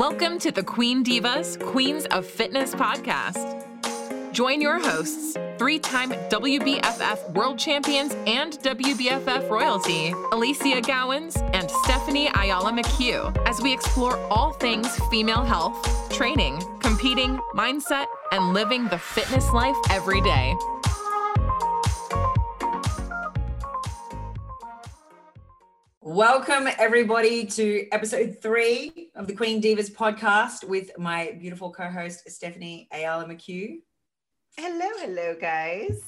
Welcome to the Queen Divas, Queens of Fitness podcast. Join your hosts, three time WBFF world champions and WBFF royalty, Alicia Gowans and Stephanie Ayala McHugh, as we explore all things female health, training, competing, mindset, and living the fitness life every day. Welcome, everybody, to episode three of the Queen Divas podcast with my beautiful co host, Stephanie Ayala McHugh. Hello, hello, guys.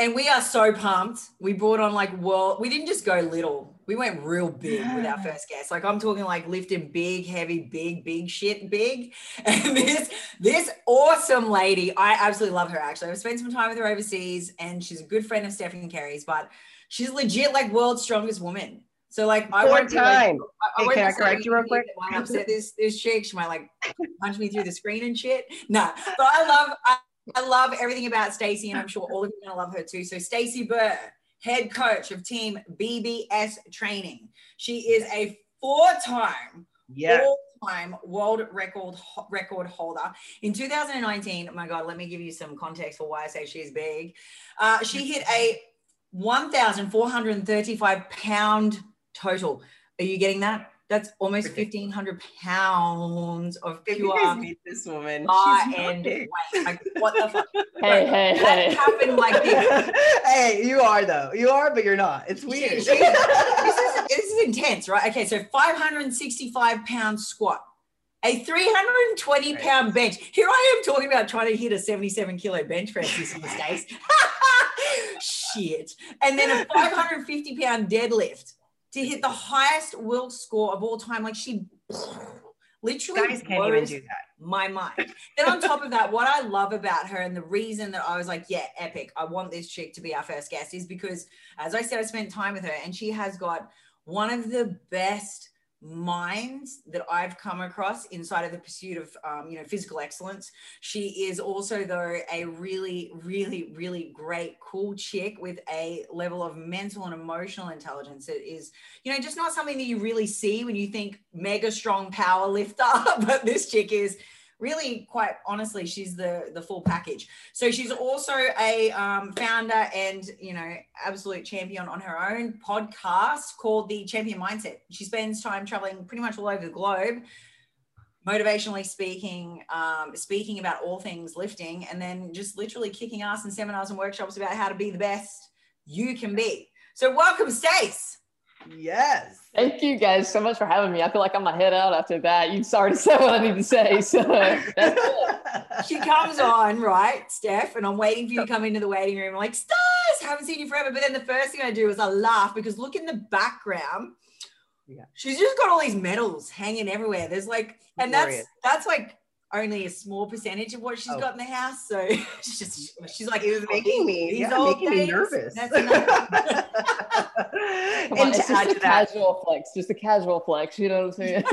And we are so pumped. We brought on like world, we didn't just go little, we went real big with our first guest. Like I'm talking like lifting big, heavy, big, big shit, big. And this, this awesome lady, I absolutely love her actually. I've spent some time with her overseas and she's a good friend of Stephanie Carey's, but she's legit like world's strongest woman. So like I won't time. Like, I, I hey, can I correct you real quick? I upset this this chick. She might like punch me through the screen and shit. No, but I love I, I love everything about Stacy, and I'm sure all of you are gonna love her too. So Stacy Burr, head coach of Team BBS Training. She is a four-time yeah. all-time world record record holder. In 2019, oh my God, let me give you some context for why I say she's big. Uh, she hit a 1,435 pound total. Are you getting that? That's almost fifteen hundred pounds of pure. You guys meet this woman. and weight. Like, what the fuck? Hey, hey, hey! Happened like this. hey, you are though. You are, but you're not. It's weird. She, she, this is this is intense, right? Okay, so five hundred and sixty-five pound squat, a 320 pound bench. Here I am talking about trying to hit a 77 kilo bench press this in the States. Shit. And then a 550 pound deadlift to hit the highest Wilks score of all time. Like she literally guys can't even do that. My mind. then on top of that, what I love about her and the reason that I was like, yeah, epic. I want this chick to be our first guest is because, as I said, I spent time with her and she has got one of the best minds that I've come across inside of the pursuit of um, you know physical excellence. She is also though a really really really great cool chick with a level of mental and emotional intelligence that is you know just not something that you really see when you think mega strong power lifter but this chick is really quite honestly she's the the full package. So she's also a um, founder and you know absolute champion on her own podcast called the champion mindset. She spends time traveling pretty much all over the globe motivationally speaking um, speaking about all things lifting and then just literally kicking ass in seminars and workshops about how to be the best you can be. So welcome stace. Yes. Thank you guys so much for having me. I feel like I'm gonna head out after that. You've already said what I need to say. So she comes on, right, Steph, and I'm waiting for you to come into the waiting room. I'm like, Stars, haven't seen you forever. But then the first thing I do is I laugh because look in the background. Yeah. She's just got all these medals hanging everywhere. There's like, and Glorious. that's that's like only a small percentage of what she's oh. got in the house. So she's just she's like, it was making me, yeah, making me nervous. and to it's just a casual flex, just a casual flex. You know what I'm saying?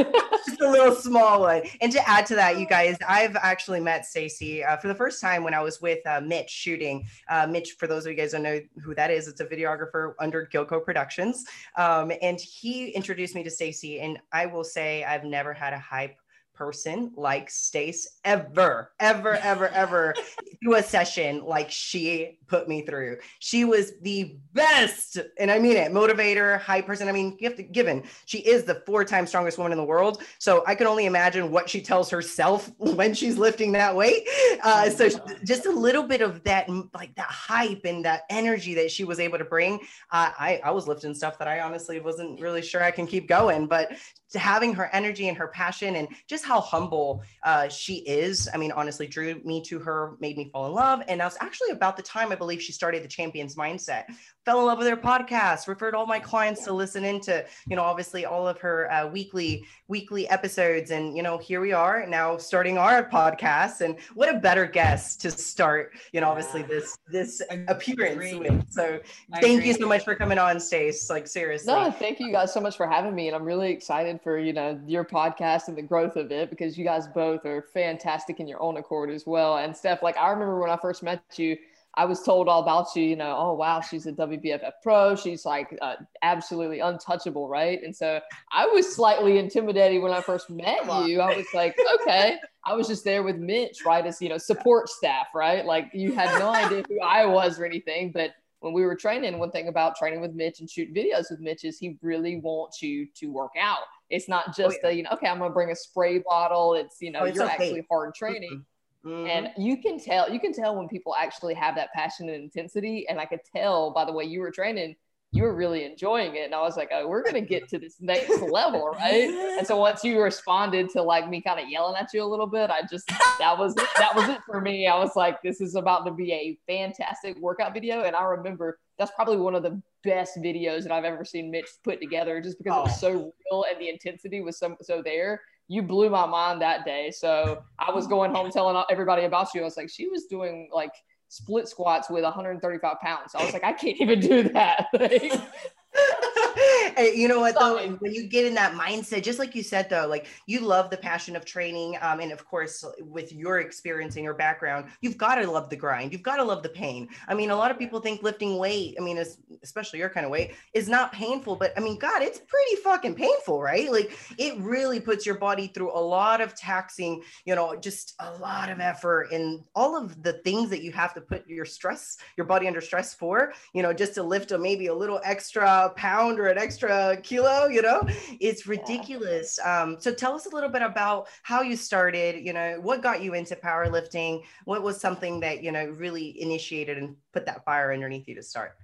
just a little small one. And to add to that, you guys, I've actually met Stacy uh, for the first time when I was with uh, Mitch shooting. Uh, Mitch, for those of you guys don't know who that is, it's a videographer under Gilco Productions, um, and he introduced me to Stacy. And I will say, I've never had a hype person like Stace ever, ever, ever, ever do a session like she put me through. She was the best, and I mean it, motivator, high person. I mean, given she is the four-time strongest woman in the world, so I can only imagine what she tells herself when she's lifting that weight. Uh, so just a little bit of that, like that hype and that energy that she was able to bring. Uh, I I was lifting stuff that I honestly wasn't really sure I can keep going, but having her energy and her passion and just how humble uh, she is. I mean, honestly, drew me to her, made me fall in love. And that was actually about the time I believe she started the Champions Mindset. Fell in love with her podcast, referred all my clients to listen into, you know, obviously all of her uh, weekly weekly episodes. And you know, here we are now starting our podcast. And what a better guest to start, you know, obviously this this appearance with. So thank you so much for coming on, Stace. Like seriously. No, thank you guys so much for having me. And I'm really excited for you know your podcast and the growth of it because you guys both are fantastic in your own accord as well. And Steph, like I remember when I first met you, I was told all about you, you know, oh, wow, she's a WBFF pro. She's like uh, absolutely untouchable, right? And so I was slightly intimidated when I first met you. I was like, okay. I was just there with Mitch, right? As, you know, support staff, right? Like you had no idea who I was or anything. But when we were training, one thing about training with Mitch and shooting videos with Mitch is he really wants you to work out. It's not oh, just oh, yeah. a, you know, okay, I'm going to bring a spray bottle. It's, you know, oh, it's you're okay. actually hard training. Mm-hmm Mm-hmm. And you can tell, you can tell when people actually have that passion and intensity. And I could tell by the way you were training, you were really enjoying it. And I was like, oh, we're going to get to this next level, right? And so once you responded to like me kind of yelling at you a little bit, I just, that was, it. that was it for me. I was like, this is about to be a fantastic workout video. And I remember that's probably one of the best videos that I've ever seen Mitch put together just because oh. it was oh. so real and the intensity was so, so there you blew my mind that day. So I was going home telling everybody about you. I was like, she was doing like split squats with 135 pounds. I was like, I can't even do that. hey, you know what though? When you get in that mindset just like you said though like you love the passion of training um, and of course with your experience and your background you've got to love the grind. You've got to love the pain. I mean a lot of people think lifting weight i mean especially your kind of weight is not painful but i mean god it's pretty fucking painful right? Like it really puts your body through a lot of taxing you know just a lot of effort and all of the things that you have to put your stress your body under stress for you know just to lift a maybe a little extra pound or an extra kilo, you know, it's ridiculous. Yeah. Um, so tell us a little bit about how you started, you know, what got you into powerlifting? What was something that, you know, really initiated and put that fire underneath you to start?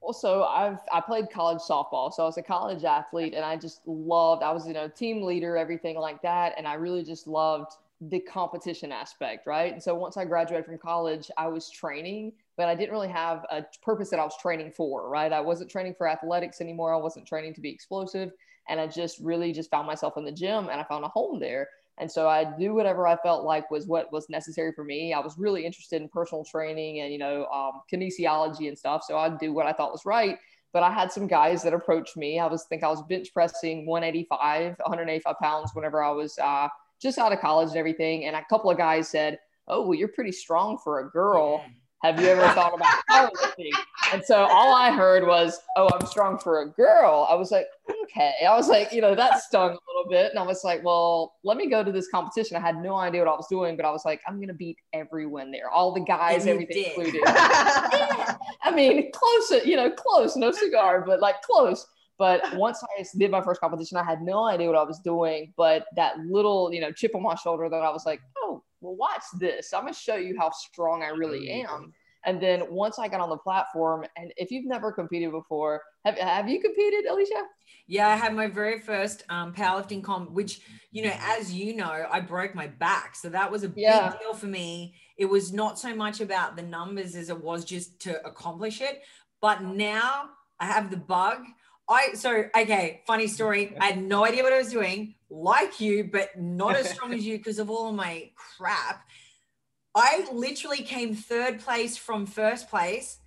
Well, so I've I played college softball, so I was a college athlete, and I just loved. I was you know team leader, everything like that, and I really just loved the competition aspect, right? And so once I graduated from college, I was training but I didn't really have a purpose that I was training for, right? I wasn't training for athletics anymore. I wasn't training to be explosive. And I just really just found myself in the gym and I found a home there. And so I do whatever I felt like was what was necessary for me. I was really interested in personal training and, you know, um, kinesiology and stuff. So I'd do what I thought was right. But I had some guys that approached me. I was think I was bench pressing 185, 185 pounds whenever I was uh, just out of college and everything. And a couple of guys said, "Oh, well, you're pretty strong for a girl." Have you ever thought about powerlifting? And so all I heard was, oh, I'm strong for a girl. I was like, okay. I was like, you know, that stung a little bit. And I was like, well, let me go to this competition. I had no idea what I was doing, but I was like, I'm going to beat everyone there. All the guys, everything included. I mean, close, you know, close, no cigar, but like close. But once I did my first competition, I had no idea what I was doing. But that little, you know, chip on my shoulder that I was like, oh, well, watch this. I'm going to show you how strong I really am. And then once I got on the platform, and if you've never competed before, have, have you competed, Alicia? Yeah, I had my very first um, powerlifting comp, which, you know, as you know, I broke my back. So that was a big yeah. deal for me. It was not so much about the numbers as it was just to accomplish it. But now I have the bug. I so okay, funny story. I had no idea what I was doing, like you, but not as strong as you because of all of my crap. I literally came third place from first place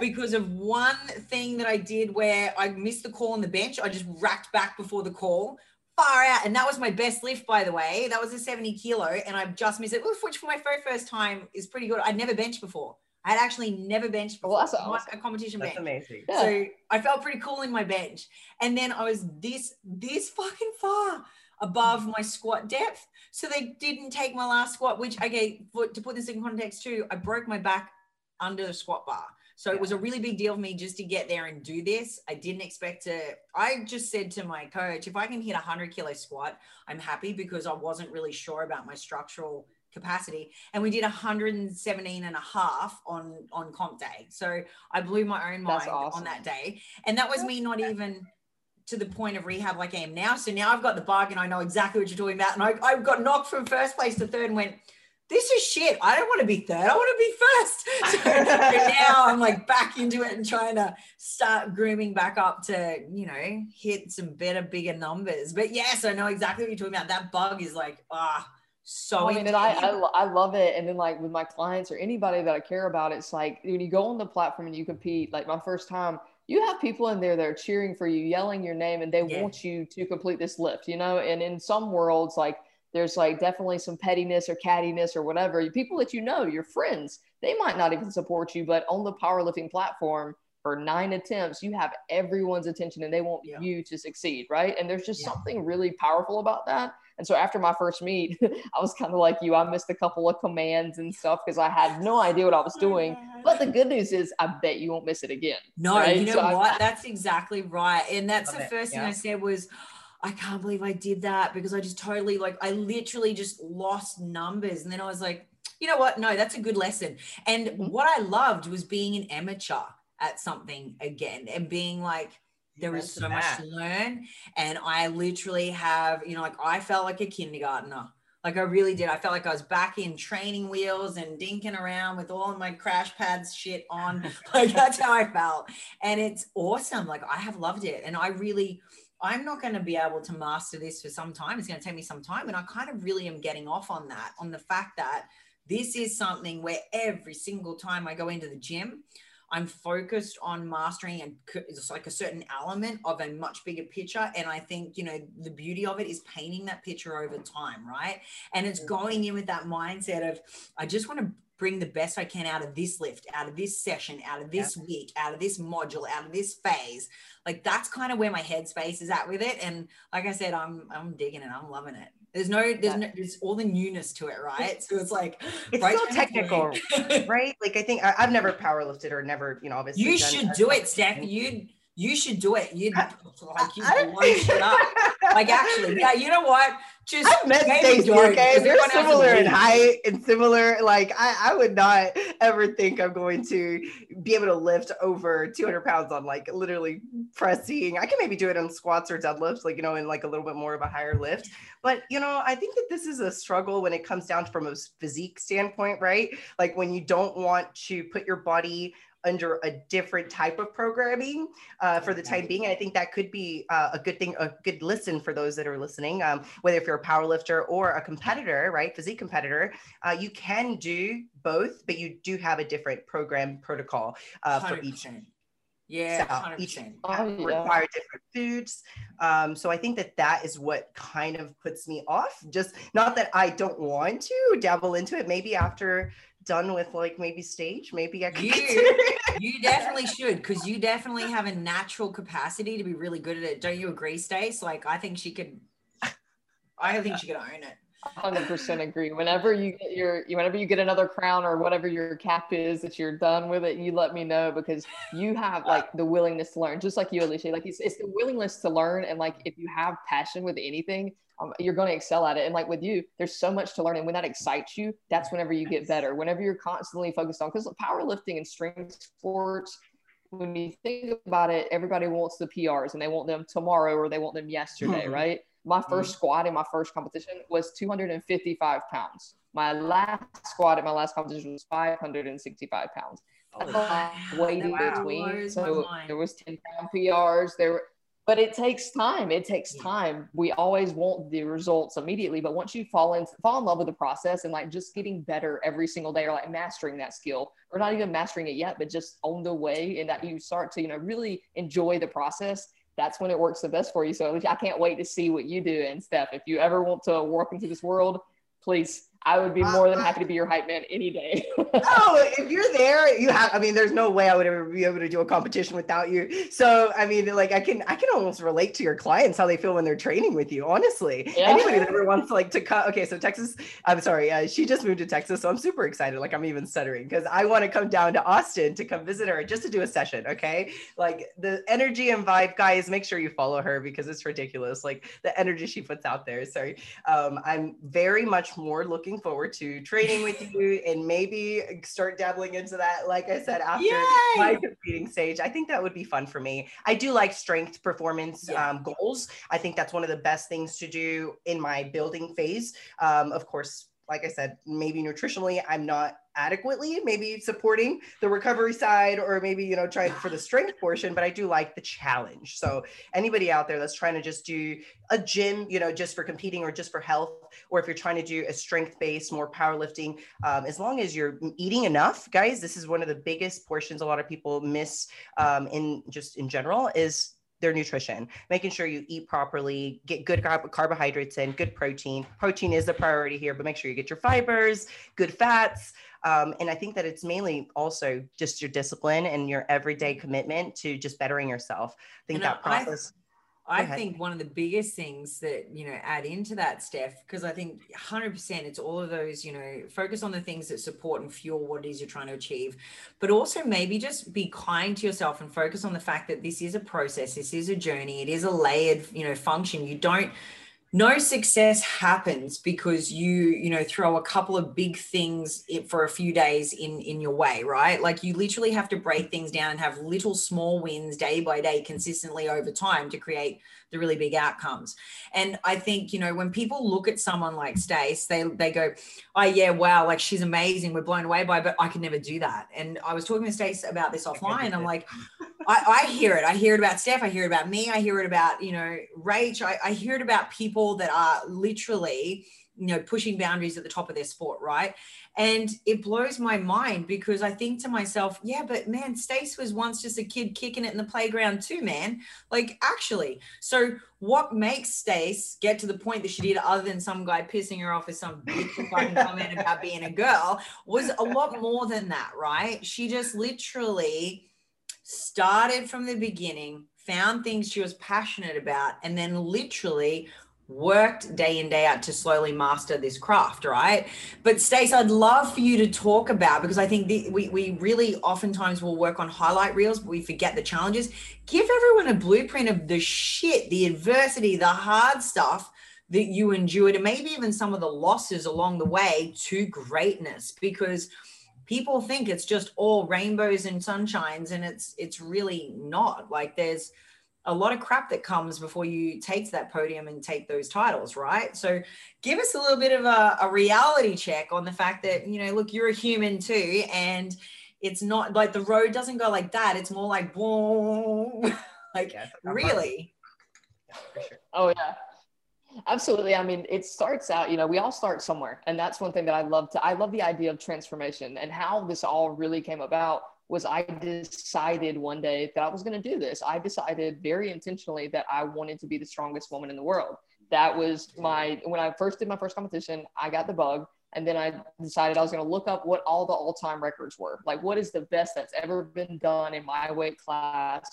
because of one thing that I did where I missed the call on the bench. I just racked back before the call, far out. And that was my best lift, by the way. That was a 70 kilo, and I just missed it, which for my very first time is pretty good. I'd never benched before. I had actually never benched before. Well, that's awesome. a competition that's bench. amazing. Yeah. So I felt pretty cool in my bench. And then I was this, this fucking far above my squat depth. So they didn't take my last squat, which okay, for, to put this in context too, I broke my back under the squat bar. So it was a really big deal for me just to get there and do this. I didn't expect to. I just said to my coach, if I can hit a 100 kilo squat, I'm happy because I wasn't really sure about my structural capacity and we did 117 and a half on on comp day so i blew my own mind awesome. on that day and that was me not even to the point of rehab like I am now. So now I've got the bug and I know exactly what you're talking about. And I, I got knocked from first place to third and went, this is shit. I don't want to be third. I want to be first. So, now I'm like back into it and trying to start grooming back up to, you know, hit some better, bigger numbers. But yes, I know exactly what you're talking about. That bug is like, ah, so I mean, and I, I, I love it. And then like with my clients or anybody that I care about, it's like when you go on the platform and you compete, like my first time, you have people in there that are cheering for you, yelling your name, and they yeah. want you to complete this lift, you know? And in some worlds, like there's like definitely some pettiness or cattiness or whatever. People that you know, your friends, they might not even support you, but on the powerlifting platform, for nine attempts, you have everyone's attention and they want yeah. you to succeed, right? And there's just yeah. something really powerful about that. And so after my first meet, I was kind of like you. I missed a couple of commands and stuff because I had no idea what I was doing. But the good news is, I bet you won't miss it again. No, right? you know so what? I, that's exactly right. And that's the it. first yeah. thing I said was, I can't believe I did that because I just totally like I literally just lost numbers. And then I was like, you know what? No, that's a good lesson. And mm-hmm. what I loved was being an amateur at something again and being like, there is so much to learn. And I literally have, you know, like I felt like a kindergartner. Like I really did. I felt like I was back in training wheels and dinking around with all my crash pads shit on. like that's how I felt. And it's awesome. Like I have loved it. And I really, I'm not going to be able to master this for some time. It's going to take me some time. And I kind of really am getting off on that, on the fact that this is something where every single time I go into the gym, I'm focused on mastering and it's like a certain element of a much bigger picture. And I think, you know, the beauty of it is painting that picture over time, right? And it's mm-hmm. going in with that mindset of, I just want to bring the best I can out of this lift, out of this session, out of this yeah. week, out of this module, out of this phase. Like that's kind of where my headspace is at with it. And like I said, I'm I'm digging it. I'm loving it. There's no, there's no, there's all the newness to it, right? So it's like it's right still technical, right? Like I think I, have never power lifted or never, you know, obviously. You should do it, Steph. You you should do it. You'd like you blow shit up. Like actually, yeah. You know what? Just I've met Stacy. Okay, they're similar in height and similar. Like I, I would not ever think I'm going to be able to lift over 200 pounds on like literally pressing. I can maybe do it on squats or deadlifts, like you know, in like a little bit more of a higher lift. But you know, I think that this is a struggle when it comes down from a physique standpoint, right? Like when you don't want to put your body under a different type of programming uh, for the time being. And I think that could be uh, a good thing, a good listen for those that are listening. Um, whether if you're a power lifter or a competitor, right, physique competitor, uh, you can do both, but you do have a different program protocol uh, for each. Yeah, so each oh, require different foods. Um, so I think that that is what kind of puts me off. Just not that I don't want to dabble into it. Maybe after done with like maybe stage, maybe I could. You, you definitely should because you definitely have a natural capacity to be really good at it. Don't you agree, Stace? Like I think she could. I think she could own it. Hundred percent agree. Whenever you get your, whenever you get another crown or whatever your cap is that you're done with it, you let me know because you have like the willingness to learn, just like you, Alicia. Like it's, it's the willingness to learn, and like if you have passion with anything, um, you're going to excel at it. And like with you, there's so much to learn. And when that excites you, that's whenever you get better. Whenever you're constantly focused on, because powerlifting and strength sports, when you think about it, everybody wants the PRs and they want them tomorrow or they want them yesterday, mm-hmm. right? My 1st mm-hmm. squat in my first competition was 255 pounds. My last squat in my last competition was 565 pounds. Oh, way in between. So there was 10 pound PRs. There were but it takes time. It takes time. We always want the results immediately but once you fall in fall in love with the process and like just getting better every single day or like mastering that skill or not even mastering it yet but just on the way and that you start to you know really enjoy the process that's when it works the best for you. So i can't wait to see what you do and steph if you ever want to walk into this world please I would be more than happy to be your hype man any day. oh, if you're there, you have. I mean, there's no way I would ever be able to do a competition without you. So, I mean, like, I can, I can almost relate to your clients how they feel when they're training with you. Honestly, yeah. anybody that ever wants like to cut. Okay, so Texas. I'm sorry, uh, she just moved to Texas, so I'm super excited. Like, I'm even stuttering because I want to come down to Austin to come visit her just to do a session. Okay, like the energy and vibe, guys. Make sure you follow her because it's ridiculous. Like the energy she puts out there. Sorry, um, I'm very much more looking looking forward to training with you and maybe start dabbling into that. Like I said, after Yay! my competing stage, I think that would be fun for me. I do like strength performance yeah. um, goals. I think that's one of the best things to do in my building phase. Um, of course, like I said, maybe nutritionally, I'm not adequately maybe supporting the recovery side or maybe you know trying for the strength portion but i do like the challenge so anybody out there that's trying to just do a gym you know just for competing or just for health or if you're trying to do a strength based more powerlifting um, as long as you're eating enough guys this is one of the biggest portions a lot of people miss um, in just in general is their nutrition, making sure you eat properly, get good carbohydrates in, good protein. Protein is a priority here, but make sure you get your fibers, good fats. Um, and I think that it's mainly also just your discipline and your everyday commitment to just bettering yourself. I think and that process. I think one of the biggest things that, you know, add into that, Steph, because I think 100% it's all of those, you know, focus on the things that support and fuel what it is you're trying to achieve, but also maybe just be kind to yourself and focus on the fact that this is a process, this is a journey, it is a layered, you know, function. You don't, no success happens because you you know throw a couple of big things for a few days in in your way right? Like you literally have to break things down and have little small wins day by day consistently over time to create the really big outcomes. And I think, you know, when people look at someone like Stace, they they go, Oh yeah, wow, like she's amazing. We're blown away by, but I could never do that. And I was talking to Stace about this offline. I'm like, I, I, hear it. I hear it about Steph. I hear it about me. I hear it about, you know, Rach. I, I hear it about people that are literally you know pushing boundaries at the top of their sport right? And it blows my mind because i think to myself yeah but man stace was once just a kid kicking it in the playground too man. Like actually. So what makes stace get to the point that she did other than some guy pissing her off with some beautiful fucking comment about being a girl was a lot more than that right? She just literally started from the beginning found things she was passionate about and then literally worked day in day out to slowly master this craft right? But stace i'd love for you to talk about because i think the, we, we really oftentimes will work on highlight reels but we forget the challenges. Give everyone a blueprint of the shit the adversity the hard stuff that you endured and maybe even some of the losses along the way to greatness because people think it's just all rainbows and sunshines and it's it's really not. Like there's a lot of crap that comes before you take to that podium and take those titles, right? So give us a little bit of a, a reality check on the fact that, you know, look, you're a human too. And it's not like the road doesn't go like that. It's more like boom. like yeah, really. Sure. Oh yeah. Absolutely. I mean, it starts out, you know, we all start somewhere. And that's one thing that I love to I love the idea of transformation and how this all really came about was I decided one day that I was going to do this. I decided very intentionally that I wanted to be the strongest woman in the world. That was my, when I first did my first competition, I got the bug. And then I decided I was going to look up what all the all time records were. Like, what is the best that's ever been done in my weight class?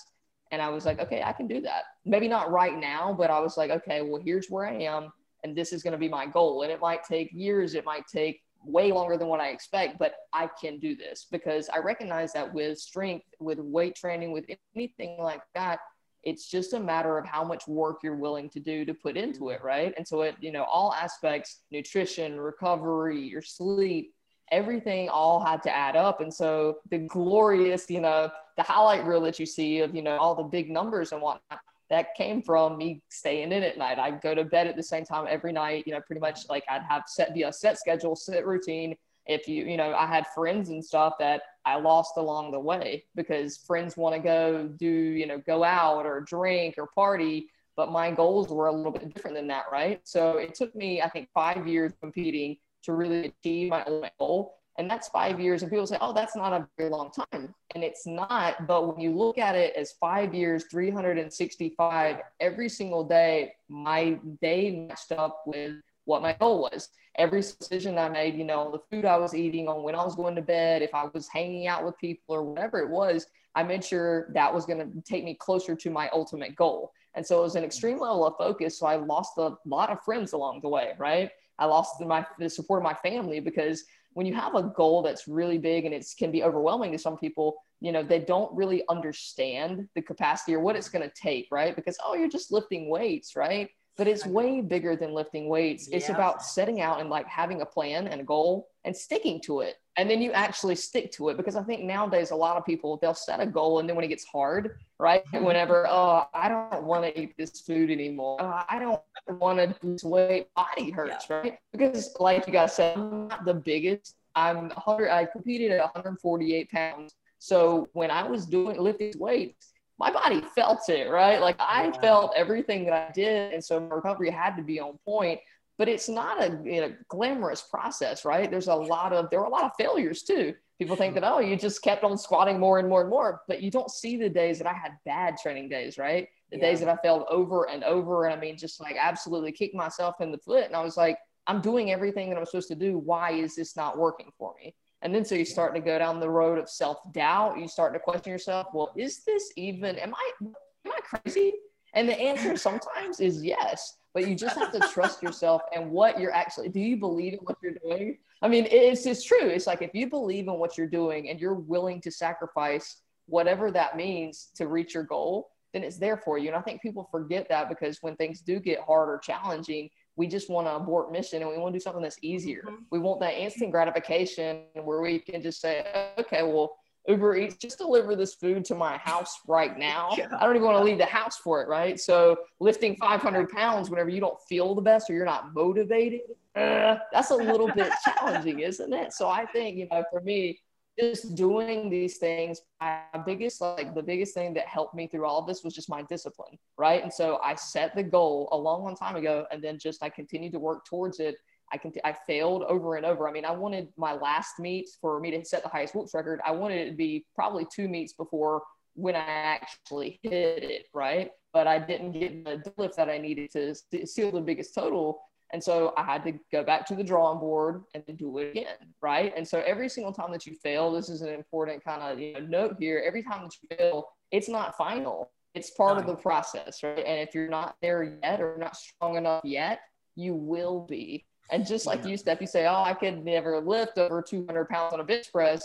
And I was like, okay, I can do that. Maybe not right now, but I was like, okay, well, here's where I am. And this is going to be my goal. And it might take years, it might take way longer than what I expect, but I can do this because I recognize that with strength, with weight training, with anything like that, it's just a matter of how much work you're willing to do to put into it, mm-hmm. right? And so it, you know, all aspects, nutrition, recovery, your sleep, everything all had to add up. And so the glorious, you know, the highlight reel that you see of, you know, all the big numbers and whatnot, that came from me staying in at night. I'd go to bed at the same time every night, you know, pretty much like I'd have set be a set schedule, set routine. If you, you know, I had friends and stuff that I lost along the way because friends want to go do, you know, go out or drink or party, but my goals were a little bit different than that, right? So it took me, I think, five years competing to really achieve my goal. And that's five years. And people say, oh, that's not a very long time. And it's not. But when you look at it as five years, 365, every single day, my day matched up with what my goal was. Every decision I made, you know, the food I was eating, on when I was going to bed, if I was hanging out with people or whatever it was, I made sure that was going to take me closer to my ultimate goal. And so it was an extreme level of focus. So I lost a lot of friends along the way, right? I lost my the support of my family because when you have a goal that's really big and it can be overwhelming to some people, you know, they don't really understand the capacity or what it's going to take, right? Because, oh, you're just lifting weights, right? But it's way bigger than lifting weights. Yeah. It's about setting out and like having a plan and a goal and sticking to it. And then you actually stick to it because I think nowadays a lot of people they'll set a goal and then when it gets hard, right? Mm-hmm. Whenever, oh, I don't want to eat this food anymore. Oh, I don't want to lose weight. Body hurts, yeah. right? Because like you guys said, I'm not the biggest. I'm 100. I competed at 148 pounds. So when I was doing lifting weights, my body felt it, right? Like I yeah. felt everything that I did, and so my recovery had to be on point but it's not a, you know, glamorous process, right? There's a lot of, there were a lot of failures too. People think that, oh, you just kept on squatting more and more and more, but you don't see the days that I had bad training days, right? the Yeah. days that I failed over and over. And I mean, just like absolutely kicked myself in the foot. And I was like, I'm doing everything that I'm supposed to do. Why is this not working for me? And then so you start to go down the road of self doubt. You start to question yourself. Well, is this even? Am I am I crazy? And the answer sometimes is yes. But you just have to trust yourself and what you're actually. Do you believe in what you're doing? I mean, it's it's true. It's like if you believe in what you're doing and you're willing to sacrifice whatever that means to reach your goal, then it's there for you. And I think people forget that because when things do get hard or challenging, we just want to abort mission and we want to do something that's easier. Mhm. We want that instant gratification where we can just say, okay, well, Uber Eats, just deliver this food to my house right now. Yeah. I don't even want to leave the house for it, right? So lifting 500 pounds whenever you don't feel the best or you're not motivated, uh, that's a little bit challenging, isn't it? So I think, you know, for me, just doing these things, my biggest, like the biggest thing that helped me through all of this was just my discipline, right? And so I set the goal a long, long time ago, and then just I continued to work towards it. I can I failed over and over. I mean, I wanted my last meet for me to set the highest Wilks record. I wanted it to be probably two meets before when I actually hit it, right? But I didn't get the lift that I needed to seal the biggest total. And so I had to go back to the drawing board and do it again, right? And so every single time that you fail, this is an important kind of you know, note here. Every time that you fail, it's not final. It's part of the process, right? And if you're not there yet or not strong enough yet, you will be. And just like Yeah. you, Steph, you say, "Oh, I could never lift over 200 pounds on a bench press."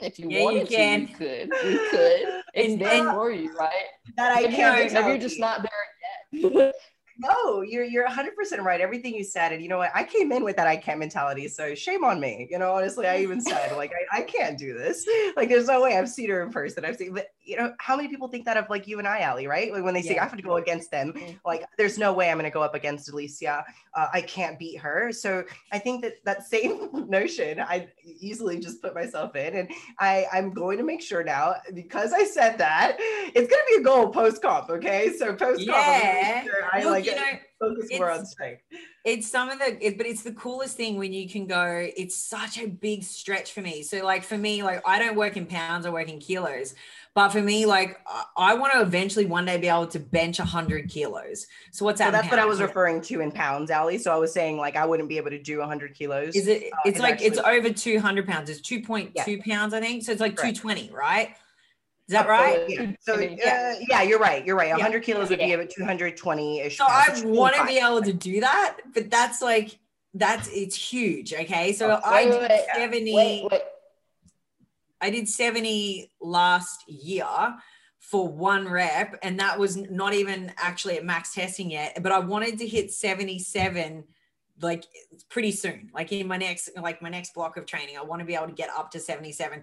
Hmm, If you Yeah, you wanted can. to, you could. You could. It's And- there and- for you, right? That I Maybe, can't. maybe you're just not there yet. No, you're you're 100 percent right. Everything you said, and you know what? I came in with that I can't mentality, so shame on me. You know, honestly, I even said like I, I can't do this. Like, there's no way I've seen her in person. I've seen, but you know, how many people think that of like you and I, Ali? Right? Like when they say I have to go against them, Mhm. like there's no way I'm going to go up against Alicia. Uh, I can't beat her. So I think that that same notion I easily just put myself in, and I I'm going to make sure now because I said that it's going to be a goal post comp. Okay, so post comp, Yeah. I Look, like you know, focus more on it's- strength. it's some of the it, but it's the coolest thing when you can go it's such a big stretch for me so like for me like i don't work in pounds i work in kilos but for me like i, I want to eventually one day be able to bench 100 kilos so what's that So that's what I was referring to in pounds, Ali. So I was saying like I wouldn't be able to do 100 kilos. is it uh, it's like it's over 200 pounds it's 2.2 pounds i think so it's like Correct. 220 right is that right Yeah. So uh, Yeah. yeah, you're right. You're right. Yeah. 100 kilos would be Yeah. about 220 ish. So I want to be able to do that, but that's like that's it's huge. Okay, so Oh, I wait, did wait, wait. seventy. Wait, wait. I did seventy last year for one rep, and that was not even actually at max testing yet. But I wanted to hit seventy-seven like pretty soon, like in my next like my next block of training. I want to be able to get up to seventy-seven,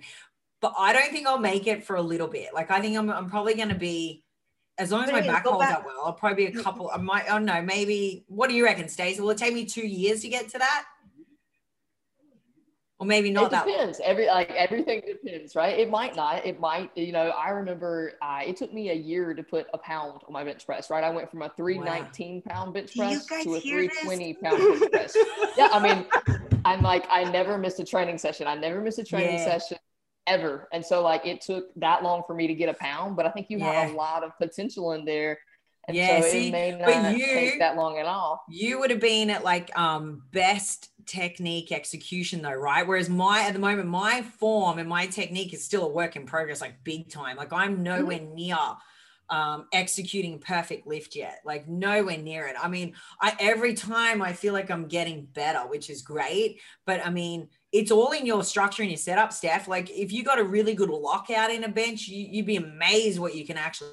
but I don't think I'll make it for a little bit. Like I think I'm I'm probably going to be. As long as my back holds back. up well, I'll probably be a couple. I might. Oh no, maybe. What do you reckon, Stacy? Will it take me two years to get to that, or maybe not it that? long? depends. Every like everything depends, right? It might not. It might. You know, I remember uh, it took me a year to put a pound on my bench press. Right, I went from a three nineteen pound bench press to a three twenty pound bench press. Yeah, I mean, I'm like I never missed a training session. I never missed a training Yeah. session ever. And so like it took that long for me to get a pound, but I think you have a lot of potential in there. And Yeah, so see, it may not you- take that long at all. you would have been at like um best technique execution though right whereas my at the moment my form and my technique is still a work in progress like big time like i'm nowhere near um executing perfect lift yet like nowhere near it i mean i every time i feel like i'm getting better which is great but i mean it's all in your structure and your setup steph. Like if you got a really good lockout in a bench you, you'd be amazed what you can actually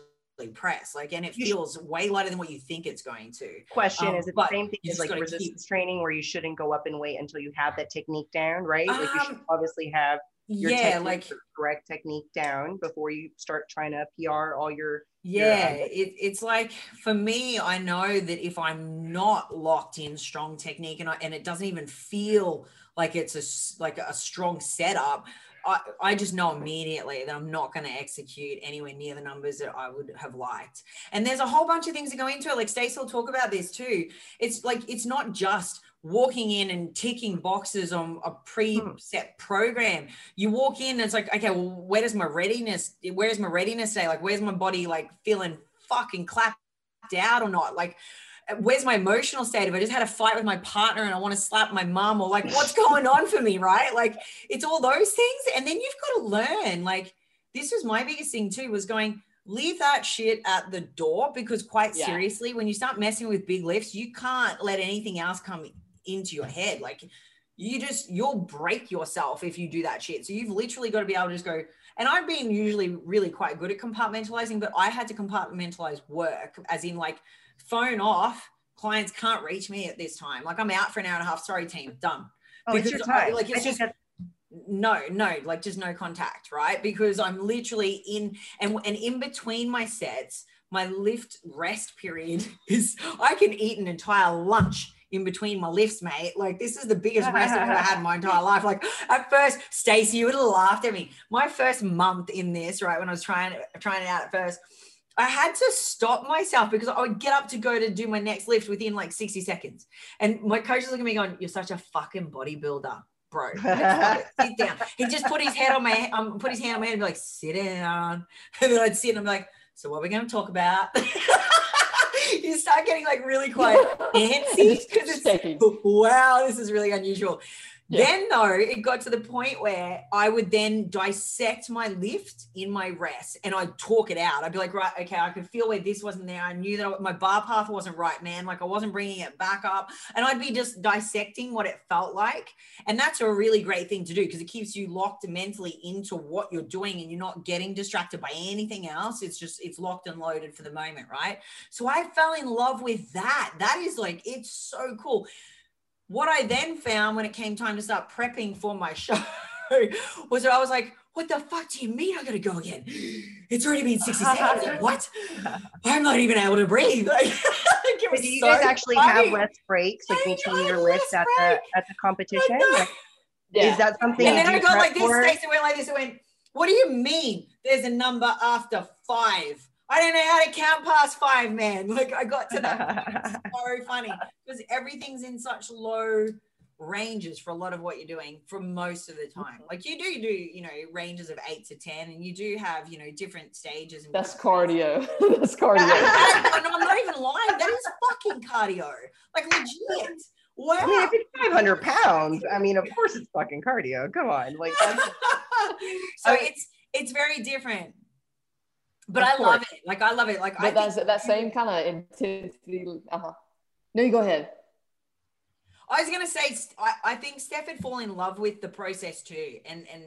press. Like and it feels way lighter than what you think it's going to. Question Um, is it the same thing as like resistance training where you shouldn't go up and wait until you have that technique down, right? like you should Um, obviously have your yeah technique, like correct technique down before you start trying to PR all your yeah um, it, it's like for me i know that if i'm not locked in strong technique and, I, and it doesn't even feel like it's a like a strong setup I, I just know immediately that I'm not going to execute anywhere near the numbers that I would have liked. And there's a whole bunch of things that go into it. Like Stacy will talk about this too. It's like, it's not just walking in and ticking boxes on a hmm. preset program. You walk in and it's like, okay, well, where does my readiness, where's my readiness day? Like, where's my body like feeling fucking clapped out or not? Like, where's my emotional state? If I just had a fight with my partner and I want to slap my mom, or like, what's going on for me, right? Like, it's all those things. And then you've got to learn. Like, this was my biggest thing too, was going, leave that shit at the door because quite yeah. seriously, when you start messing with big lifts, you can't let anything else come into your head. Like, you just you'll break yourself if you do that shit. So you've literally got to be able to just go. And I've been usually really quite good at compartmentalizing, but I had to compartmentalize work, as in like phone off. Clients can't reach me at this time. Like I'm out for an hour and a half. Sorry, team, done. Oh, because it's your time. Like it's just no, no, like just no contact, right? Because I'm literally in and and in between my sets, my lift rest period is I can eat an entire lunch in between my lifts, mate. Like this is the biggest rest I've ever had in my entire life. Like at first, Stacy, you would have laughed at me. My first month in this, right, when I was trying trying it out at first, I had to stop myself because I would get up to go to do my next lift within like 60 seconds. And my coach was looking at me going, You're such a fucking bodybuilder. Bro, sit down. He just put his head on my um, put his hand on my head and be like, sit down. And then I'd sit and I'm like, so what are we going to talk about? you start getting like really quiet, antsy because it's wow, this is really unusual. Yeah. Then though, it got to the point where I would then dissect my lift in my rest and I'd talk it out. I'd be like, right, okay, I could feel where this wasn't there. I knew that my bar path wasn't right, man. Like I wasn't bringing it back up. And I'd be just dissecting what it felt like. And that's a really great thing to do because it keeps you locked mentally into what you're doing and you're not getting distracted by anything else. It's just, it's locked and loaded for the moment, right? So I fell in love with that. That is like, it's so cool what I then found when it came time to start prepping for my show was that I was like, what the fuck do you mean I gotta go again? It's already been 60 seconds. What? I'm not even able to breathe. Like, do you so guys actually funny. have less breaks like between your lifts at the at the competition? Like, yeah. Is that something? And then I go like this, Stacy went like this, it went, what do you mean there's a number after five? I don't know how to count past five, man. Like I got to that. so funny because everything's in such low ranges for a lot of what you're doing for most of the mm-hmm. time. Like you do, you do, you know, ranges of eight to ten, and you do have, you know, different stages. And That's cardio. That's cardio. I'm not even lying. That is fucking cardio. Like legit. Wow. I mean, if it's 500 pounds, I mean, of course it's fucking cardio. Come on, like. so I mean, it's it's very different but I love it. Like I love it. Like but I that's that same kind of intensity. Uh-huh. No, you go ahead. I was gonna say I, I think Steph had fallen in love with the process too, and and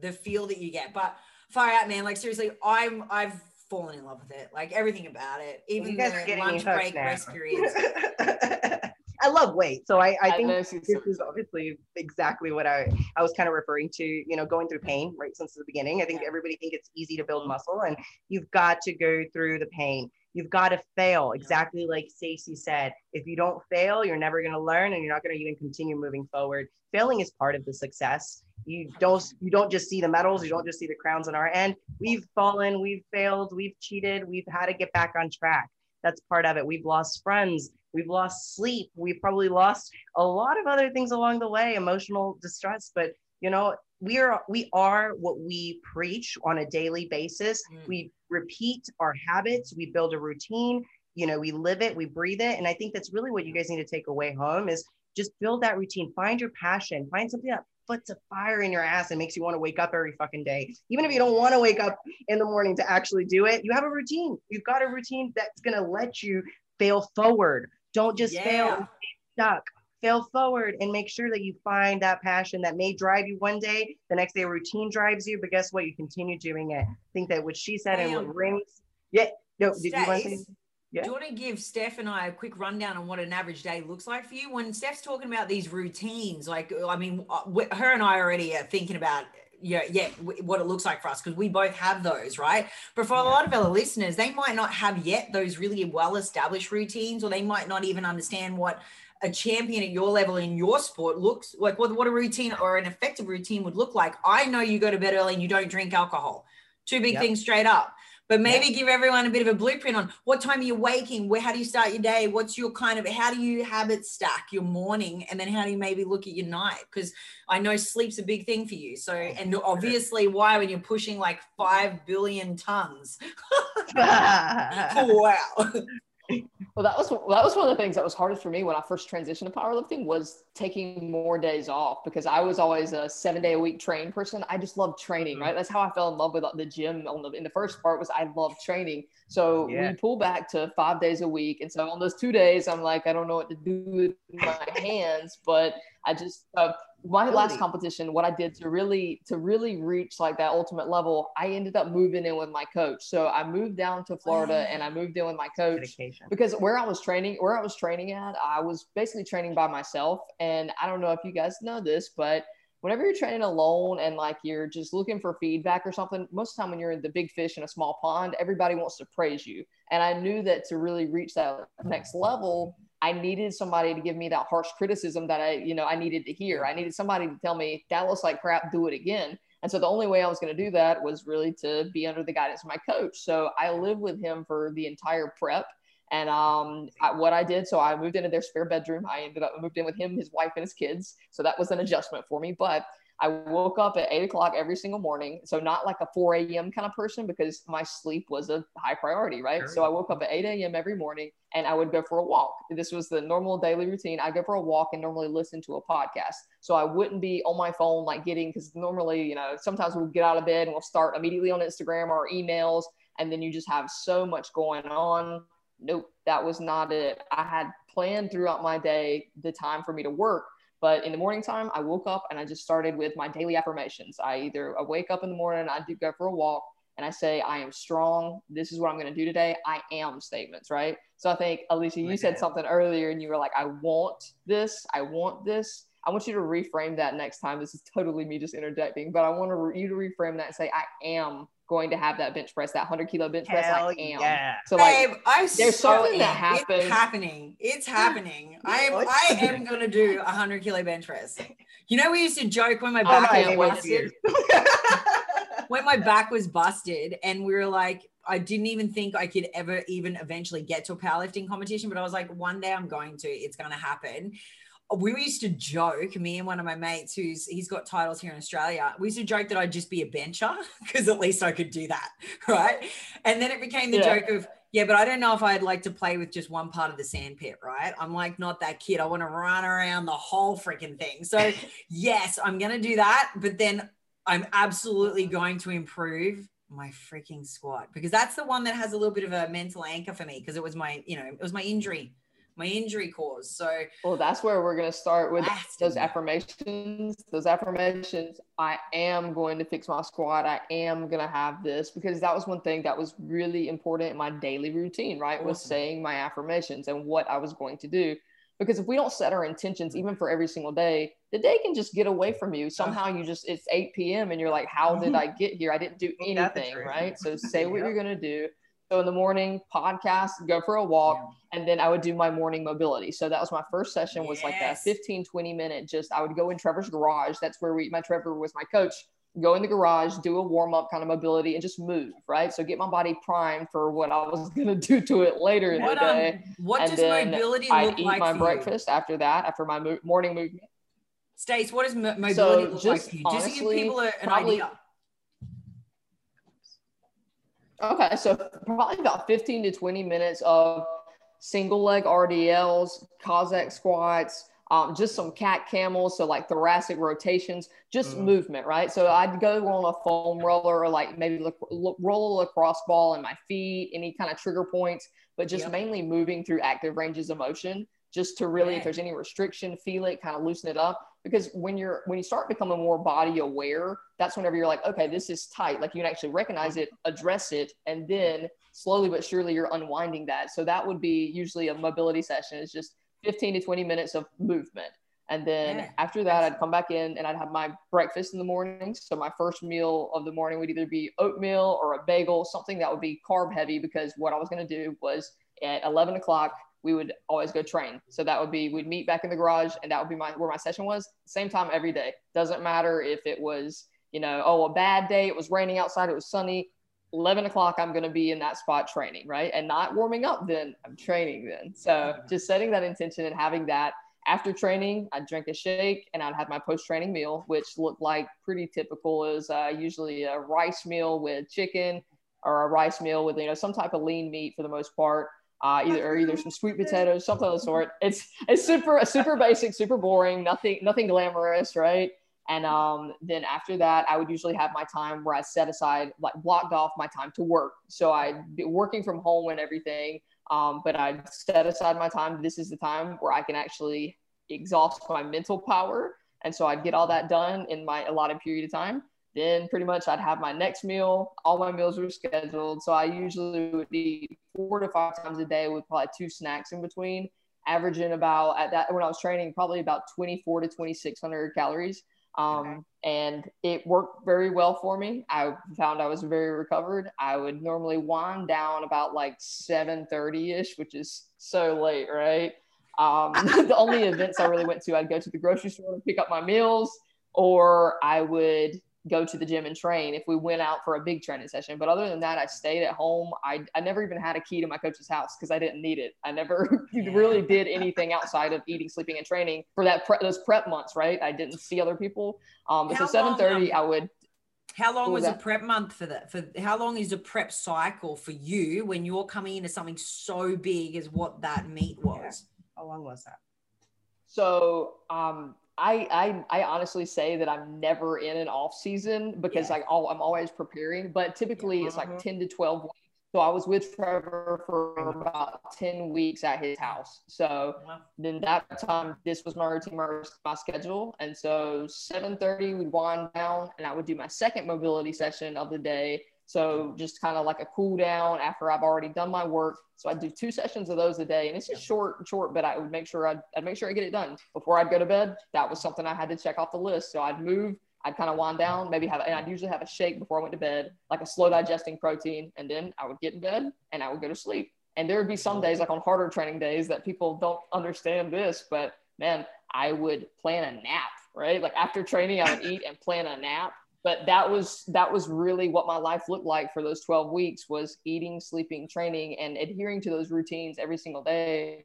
the feel that you get. But fire out, man! Like seriously, I'm I've fallen in love with it. Like everything about it, even the lunch break, rest periods. I love weight. So I, I think this is obviously exactly what I, I was kind of referring to, you know, going through pain right since the beginning. I think everybody think it's easy to build muscle and you've got to go through the pain. You've got to fail exactly like Stacy said. If you don't fail, you're never going to learn and you're not going to even continue moving forward. Failing is part of the success. You don't you don't just see the medals, you don't just see the crowns on our end. We've fallen, we've failed, we've cheated, we've had to get back on track. That's part of it. We've lost friends We've lost sleep. We've probably lost a lot of other things along the way, emotional distress. But you know, we are we are what we preach on a daily basis. Mm. We repeat our habits. We build a routine. You know, we live it. We breathe it. And I think that's really what you guys need to take away home is just build that routine. Find your passion. Find something that puts a fire in your ass and makes you want to wake up every fucking day. Even if you don't want to wake up in the morning to actually do it, you have a routine. You've got a routine that's going to let you fail forward. Don't just yeah. fail stuck. Fail forward and make sure that you find that passion that may drive you one day. The next day, a routine drives you, but guess what? You continue doing it. I think that what she said Damn. and what rings. Yeah. No, did you want to? Yeah. Do you want to give Steph and I a quick rundown on what an average day looks like for you? When Steph's talking about these routines, like, I mean, uh, her and I already are thinking about yeah, yeah, what it looks like for us because we both have those, right? But for a lot of our listeners, they might not have yet those really well established routines, or they might not even understand what a champion at your level in your sport looks like, what, what a routine or an effective routine would look like. I know you go to bed early and you don't drink alcohol. Two big yep. things straight up but maybe yeah. give everyone a bit of a blueprint on what time are you waking? Where how do you start your day? What's your kind of how do you habit stack your morning? And then how do you maybe look at your night? Because i know sleep's a big thing for you. So oh, and obviously why when you're pushing like 5 billion tons? Oh, wow Well, that was that was one of the things that was hardest for me when I first transitioned to powerlifting was taking more days off because I was always a seven day a week train person. I just loved training, mm-hmm. right? That's how I fell in love with the gym. On the, in the first part was I loved training, so yeah. we pull back to five days a week, and so on those two days, I'm like, I don't know what to do with my hands, but I just uh, my really? last competition, what I did to really to really reach like that ultimate level, I ended up moving in with my coach. So I moved down to Florida and I moved in with my coach Dedication. because where I was training, where I was training at, I was basically training by myself. And I don't know if you guys know this, but whenever you're training alone and like you're just looking for feedback or something, most of the time when you're in the big fish in a small pond, everybody wants to praise you. And I knew that to really reach that next level, I needed somebody to give me that harsh criticism that I, you know, I needed to hear. I needed somebody to tell me that looks like crap, do it again. And so the only way I was going to do that was really to be under the guidance of my coach. So I lived with him for the entire prep. And um, I, what I did, so I moved into their spare bedroom. I ended up moved in with him, his wife, and his kids. So that was an adjustment for me. But I woke up at eight o'clock every single morning. So not like a 4 a.m. kind of person because my sleep was a high priority, right? Sure. So I woke up at 8 a.m. every morning and I would go for a walk. This was the normal daily routine. I go for a walk and normally listen to a podcast. So I wouldn't be on my phone like getting because normally, you know, sometimes we'll get out of bed and we'll start immediately on Instagram or emails, and then you just have so much going on. Nope, that was not it. I had planned throughout my day the time for me to work but in the morning time, I woke up and I just started with my daily affirmations. I either I wake up in the morning, I do go for a walk, and I say, I am strong. This is what I'm going to do today. I am statements, right? So I think, Alicia, you said something earlier and you were like, I want this. I want this. I want you to reframe that next time. This is totally me just interjecting, but I want to, you to reframe that and say, I am going to have that bench press, that 100 kilo bench press. Hell I am. Yeah. So like, Babe, I there's so something that happens. It's happening. It's happening. I am. I am going to do a 100 kilo bench press. You know, we used to joke when my back oh, was busted. when my back was busted, and we were like, I didn't even think I could ever even eventually get to a powerlifting competition, but I was like, one day I'm going to. It's going to happen we used to joke, me and one of my mates who's he's got titles here in Australia, we used to joke that I'd just be a bencher because at least I could do that. Right. And then it became the yeah. joke of, yeah, but I don't know if I'd like to play with just one part of the sandpit, right? I'm like not that kid. I want to run around the whole freaking thing. So yes, I'm gonna do that, but then I'm absolutely going to improve my freaking squat because that's the one that has a little bit of a mental anchor for me because it was my, you know, it was my injury my injury cause. So, well, that's where we're going to start with those affirmations. Those affirmations. I am going to fix my squat. I am going to have this because that was one thing that was really important in my daily routine, right? Awesome. Was saying my affirmations and what I was going to do. Because if we don't set our intentions, even for every single day, the day can just get away from you. Somehow you just, it's 8 p.m. and you're like, how did I get here? I didn't do anything, right? So say what you're going to do so in the morning, podcast, go for a walk, yeah. and then I would do my morning mobility. So that was my first session was yes. like a 15, 20 minute just I would go in Trevor's garage. That's where we my Trevor was my coach. Go in the garage, do a warm up kind of mobility and just move, right? So get my body primed for what I was gonna do to it later in what, the day. Um, what and does mobility look I'd eat like? my breakfast you? after that, after my mo- morning movement. Stace, what does mobility so look like? Just to give people an idea Okay, so probably about 15 to 20 minutes of single leg RDLs, Cossack squats, um, just some cat camels, so like thoracic rotations, just mm. movement, right? So I'd go on a foam roller or like maybe roll a lacrosse ball in my feet, any kind of trigger points, but just yep. mainly moving through active ranges of motion just to really, if there's any restriction, feel it, kind of loosen it up. Because when you're when you start becoming more body aware, that's whenever you're like, okay, this is tight. Like you can actually recognize it, address it, and then slowly but surely you're unwinding that. So that would be usually a mobility session. It's just 15 to 20 minutes of movement. And then yeah. after that, I'd come back in and I'd have my breakfast in the morning. So my first meal of the morning would either be oatmeal or a bagel, something that would be carb heavy, because what I was going to do was at 11 o'clock, we would always go train. So that would be we'd meet back in the garage, and that would be my where my session was. Same time every day. Doesn't matter if it was you know oh a bad day, it was raining outside, it was sunny. 11 o'clock i'm going to be in that spot training right and not warming up then i'm training then so just setting that intention and having that after training i'd drink a shake and i'd have my post-training meal which looked like pretty typical is uh, usually a rice meal with chicken or a rice meal with you know some type of lean meat for the most part uh, either or either some sweet potatoes, something of the sort. It's it's super super basic, super boring, nothing nothing glamorous, right? And um, then after that, I would usually have my time where I set aside, like blocked off my time to work. So I'd be working from home and everything. Um, but I'd set aside my time. This is the time where I can actually exhaust my mental power. And so I'd get all that done in my allotted period of time. Then pretty much I'd have my next meal. All my meals were scheduled. So I usually would eat four to five times a day with probably two snacks in between, averaging about at that when I was training, probably about 24 to 2600 calories. Um. And it worked very well for me. I found I was very recovered. I would normally wind down about like 7:30 ish, which is so late, right? Um, the only events I really went to, I'd go to the grocery store and pick up my meals, or I would go to the gym and train if we went out for a big training session. But other than that, I stayed at home. I, I never even had a key to my coach's house because I didn't need it. I never really did anything outside of eating, sleeping, and training for that pre- those prep months. Right? I didn't see other people. Um, so seven thirty, I would. How long was, was a prep month for that? For how long is a prep cycle for you when you're coming into something so big as what that meet was? Yeah. How long was that? So um, I, I I honestly say that I'm never in an off season because yeah. like all, I'm always preparing, but typically it's like mm-hmm. 10 to 12 weeks. So I was with Trevor for about 10 weeks at his house. So then that time, this was my routine, my, my schedule. And so 7.30, we'd wind down and I would do my second mobility session of the day. So just kind of like a cool down after I've already done my work. So I do two sessions of those a day, and it's just short, short. But I would make sure I'd, I'd make sure I get it done before I'd go to bed. That was something I had to check off the list. So I'd move, I'd kind of wind down, maybe have, and I'd usually have a shake before I went to bed, like a slow digesting protein, and then I would get in bed and I would go to sleep. And there would be some days, like on harder training days, that people don't understand this, but man, I would plan a nap, right? Like after training, I would eat and plan a nap but that was that was really what my life looked like for those 12 weeks was eating sleeping training and adhering to those routines every single day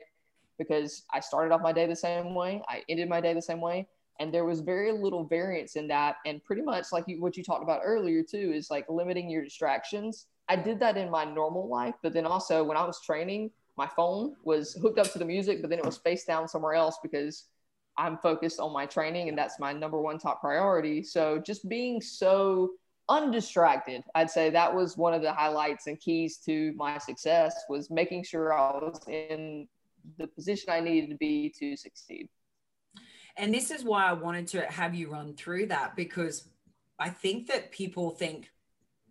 because i started off my day the same way. I ended my day the same way. And there was very little variance in that. And pretty much like you, what you talked about earlier too is like limiting your distractions. I did that in my normal life but then also when i was training my phone was hooked up to the music but then it was face down somewhere else because I'm focused on my training and that's my number one top priority. So just being so undistracted, I'd say that was one of the highlights and keys to my success was making sure I was in the position I needed to be to succeed. And this is why I wanted to have you run through that because I think that people think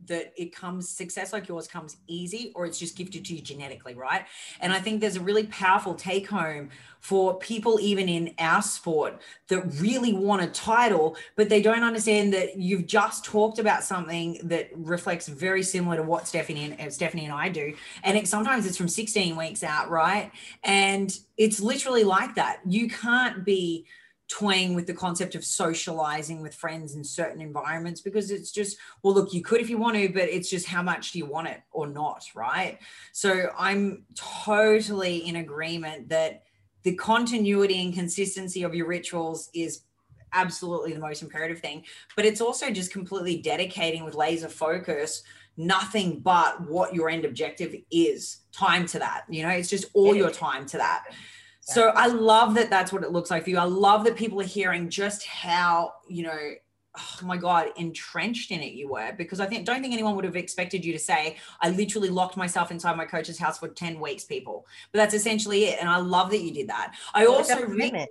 that it comes success like yours comes easy or it's just gifted to you genetically right? And i think there's a really powerful take home for people even in our sport that really want a title but they don't understand that you've just talked about something that reflects very similar to what stephanie and uh, stephanie and i do. And it sometimes it's from 16 weeks out right? And it's literally like that. You can't be toying with the concept of socializing with friends in certain environments because it's just well look you could if you want to but it's just how much do you want it or not right? So i'm totally in agreement that the continuity and consistency of your rituals is absolutely the most imperative thing but it's also just completely dedicating with laser focus nothing but what your end objective is. Time to that you know it's just all your time to that so I love that that's what it looks like for you. I love that people are hearing just how, you know, oh my God, entrenched in it you were, because I think, don't think anyone would have expected you to say, I literally locked myself inside my coach's house for 10 weeks, people. But that's essentially it. And I love that you did that. I also really love,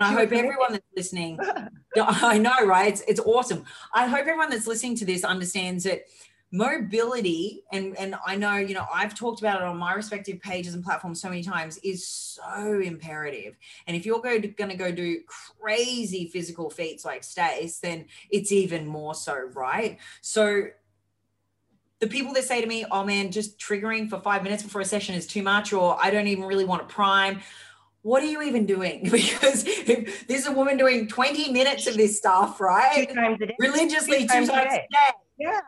and I hope everyone that's listening, I know, right? It's, it's awesome. I hope everyone that's listening to this understands that mobility and and i know you know i've talked about it on my respective pages and platforms so many times is so imperative and if you're going to, going to go do crazy physical feats like stace then it's even more so right so the people that say to me oh man just triggering for five minutes before a session is too much or i don't even really want to prime what are you even doing? Because if there's a woman doing 20 minutes of this stuff, right? Two times a day. Religiously, two times, two times a day. a day. Yeah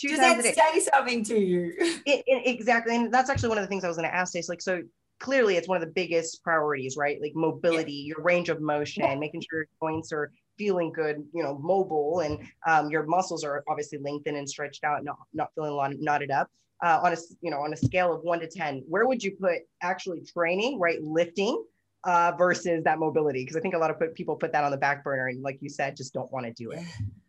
Does that say something to you? It, it, exactly. And that's actually one of the things I was going to ask Stace. Like, so clearly it's one of the biggest priorities, right? Like mobility, yeah. your range of motion, yeah. making sure your joints are feeling good, you know, mobile and um, your muscles are obviously lengthened and stretched out, not, not feeling a lot knotted up. uh, on a you know on a scale of one to ten, where would you put actually training, right, lifting uh, versus that mobility? Because I think a lot of put, people put that on the back burner, and like you said, just don't want to do it.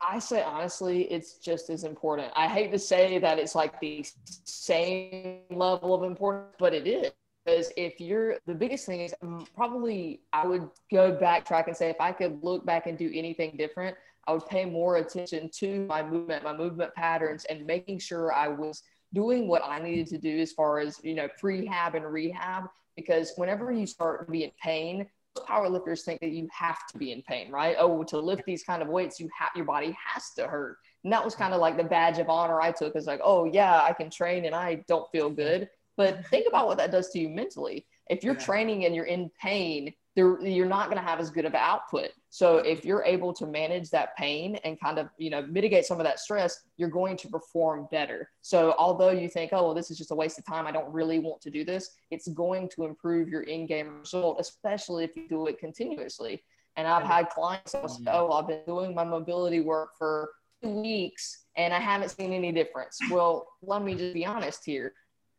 I say honestly, it's just as important. I hate to say that it's like the same level of importance, but it is. Because if you're the biggest thing is um, probably I would go backtrack and say if I could look back and do anything different, I would pay more attention to my movement, my movement patterns, and making sure I was doing what I needed to do as far as you know prehab and rehab. Because whenever you start to be in pain, power lifters think that you have to be in pain, right? Oh, to lift these kind of weights, you have your body has to hurt. And that was kind of like the badge of honor I took. Is like, oh yeah, I can train and I don't feel mm-hmm. good. But think about what that does to you mentally. If you're yeah. training and you're in pain, you're not going to have as good of an output. So if you're able to manage that pain and kind of, you know, mitigate some of that stress, you're going to perform better. So although you think, oh, well, this is just a waste of time, I don't really want to do this, it's going to improve your in-game result, especially if you do it continuously. And I've had clients say, oh, I've been doing my mobility work for two weeks and I haven't seen any difference. Well, let me just be honest here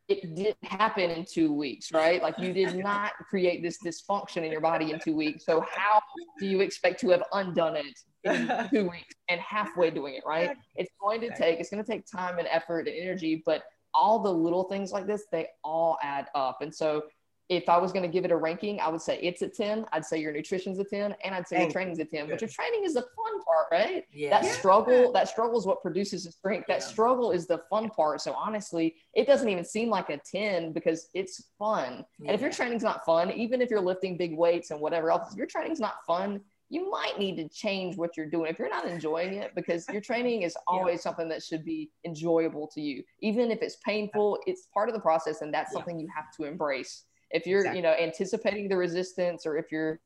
it didn't happen in two weeks, right? Like you did not create this dysfunction in your body in two weeks. So how do you expect to have undone it in two weeks and halfway doing it, right? It's going to take, it's going to take time and effort and energy, but all the little things like this, they all add up. And so if I was going to give it a ranking, I would say it's a 10. I'd say your nutrition's a 10 and I'd say your training's a 10. But your training is the fun part, right? Yeah. That struggle, that struggle is what produces the strength. That struggle is the fun part. So honestly, it doesn't even seem like a 10 because it's fun. Yeah. And if your training's not fun, even if you're lifting big weights and whatever else, if your training's not fun, you might need to change what you're doing if you're not enjoying it because your training is always yeah. something that should be enjoyable to you even if it's painful it's part of the process and that's yeah. something you have to embrace if you're exactly. you know anticipating the resistance or if you're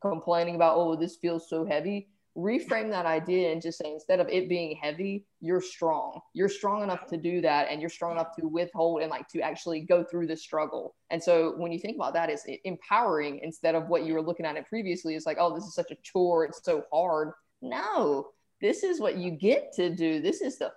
complaining about oh this feels so heavy reframe that idea and just say instead of it being heavy you're strong. You're strong enough to do that and you're strong enough to withhold and like to actually go through the struggle. And so when you think about that it's empowering instead of what you were looking at it previously. It's like oh this is such a chore. It's so hard. No. This is what you get to do. This is the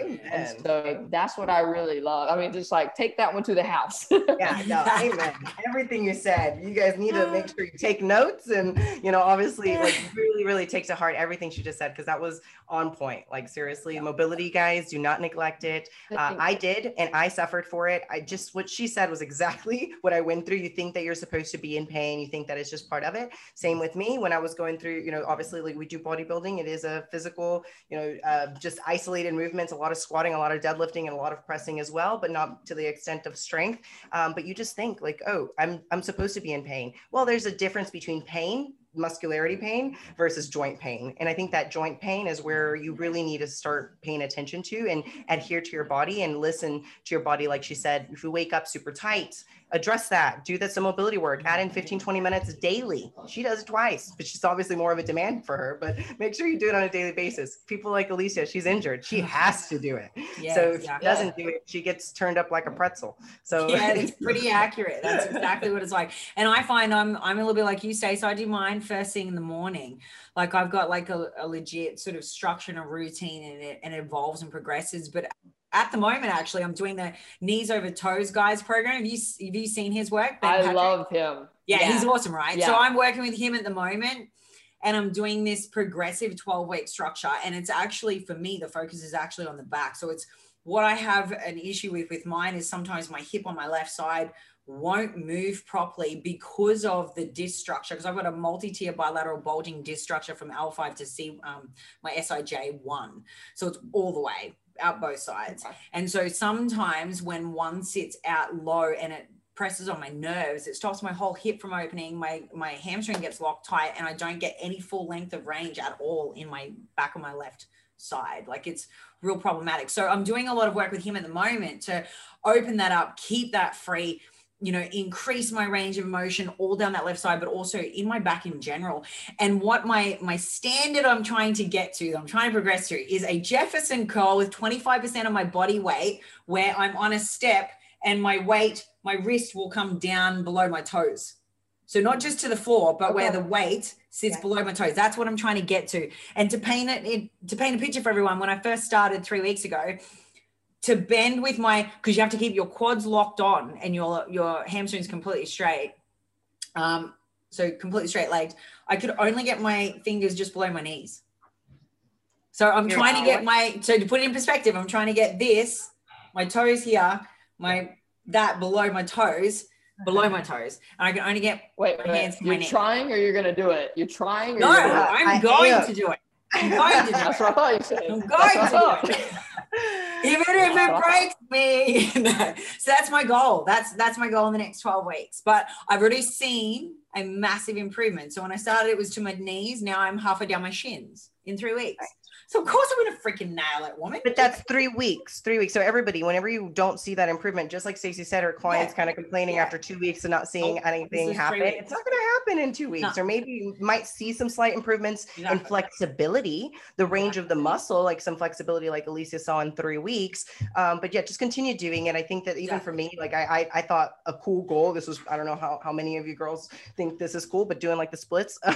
Amen. And so that's what I really love. I mean, just like take that one to the house. yeah, no, amen. Everything you said, you guys need to make sure you take notes and, you know, obviously like really, really take to heart everything she just said, because that was on point. Like seriously, mobility guys, do not neglect it. Uh, I did, and I suffered for it. I just, what she said was exactly what I went through. You think that you're supposed to be in pain. You think that it's just part of it. Same with me when I was going through, you know, obviously like we do bodybuilding. It is a a physical, you know, uh, just isolated movements, a lot of squatting, a lot of deadlifting, and a lot of pressing as well, but not to the extent of strength. Um, but you just think like, oh, I'm I'm supposed to be in pain. Well, there's a difference between pain muscularity pain versus joint pain. And I think that joint pain is where you really need to start paying attention to and adhere to your body and listen to your body. Like she said, if you wake up super tight, address that do that some mobility work add in 15 20 minutes daily. She does it twice but she's obviously more of a demand for her but make sure you do it on a daily basis. People like alicia she's injured. She has to do it. Yeah, so if exactly. she doesn't do it she gets turned up like a pretzel. So yeah it's pretty accurate. That's exactly what it's like. And i find i'm i'm a little bit like you say so i do mine first thing in the morning. Like i've got like a, a legit sort of structure and a routine and it, and it evolves and progresses but at the moment, actually, I'm doing the knees over toes guys program. Have you have you seen his work? Ben I Patrick? love him. Yeah, yeah, he's awesome, right? Yeah. So I'm working with him at the moment, and I'm doing this progressive 12 week structure. And it's actually for me, the focus is actually on the back. So it's what I have an issue with with mine is sometimes my hip on my left side won't move properly because of the disc structure. Because I've got a multi-tier bilateral bulging disc structure from L5 to C, um, my SIJ1. So it's all the way out both sides. And so sometimes when one sits out low and it presses on my nerves, it stops my whole hip from opening. My my hamstring gets locked tight, and I don't get any full length of range at all in my back of my left side. Like it's real problematic. So I'm doing a lot of work with him at the moment to open that up, keep that free you know increase my range of motion all down that left side but also in my back in general and what my my standard i'm trying to get to i'm trying to progress to is a jefferson curl with 25% of my body weight where i'm on a step and my weight my wrist will come down below my toes so not just to the floor but okay. where the weight sits yeah. below my toes that's what i'm trying to get to and to paint it, it to paint a picture for everyone when i first started three weeks ago to bend with my because you have to keep your quads locked on and your your hamstrings completely straight. Um, so completely straight legged. I could only get my fingers just below my knees. So I'm trying to get my so to put it in perspective, I'm trying to get this, my toes here, my that below my toes, below my toes, and I can only get wait, my wait hands to you're knees. trying or you're gonna do it? You're trying or No, you're gonna I'm going to do it. I'm going to do That's it. what I thought you said. I'm going to do it. Even if it breaks me. So that's my goal. That's that's my goal in the next 12 weeks. But I've already seen a massive improvement. So when I started, it was to my knees. Now I'm halfway down my shins in three weeks. So of course I'm gonna freaking nail it, woman. But that's three weeks, three weeks. So everybody, whenever you don't see that improvement, just like Stacey said, her clients Yeah. kind of complaining Yeah. after two weeks and not seeing Oh, anything happen. It's not going to happen in two weeks, No. or maybe you might see some slight improvements in flexibility, the range of the muscle, like some flexibility, like Alicia saw in three weeks. Um, but yeah, just continue doing it. I think that even for me, like I, I, I thought a cool goal. This was I don't know how how many of you girls think this is cool, but doing like the splits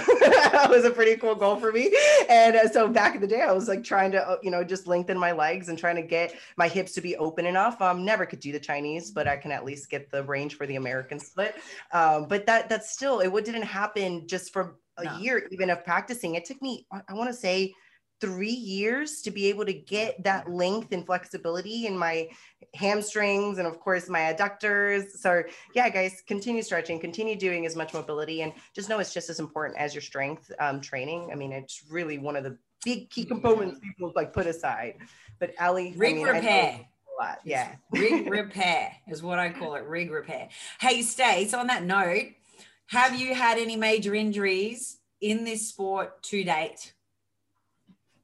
was a pretty cool goal for me. And uh, so back in the day, I was like trying to, uh, you know, just lengthen my legs and trying to get my hips to be open enough. Um, never could do the Chinese, but I can at least get the range for the American split. Um, but that that's still it. What didn't happen just for a No. year even of practicing. It took me, I, I want to say, three years to be able to get that length and flexibility in my hamstrings and of course my adductors so yeah guys continue stretching continue doing as much mobility and just know it's just as important as your strength um, training i mean it's really one of the big key components people like put aside but ali I Rig mean, I know repair. a lot. yeah rig repair is what I call it. Rig repair. Hey, Stace, on that note, have you had any major injuries in this sport to date?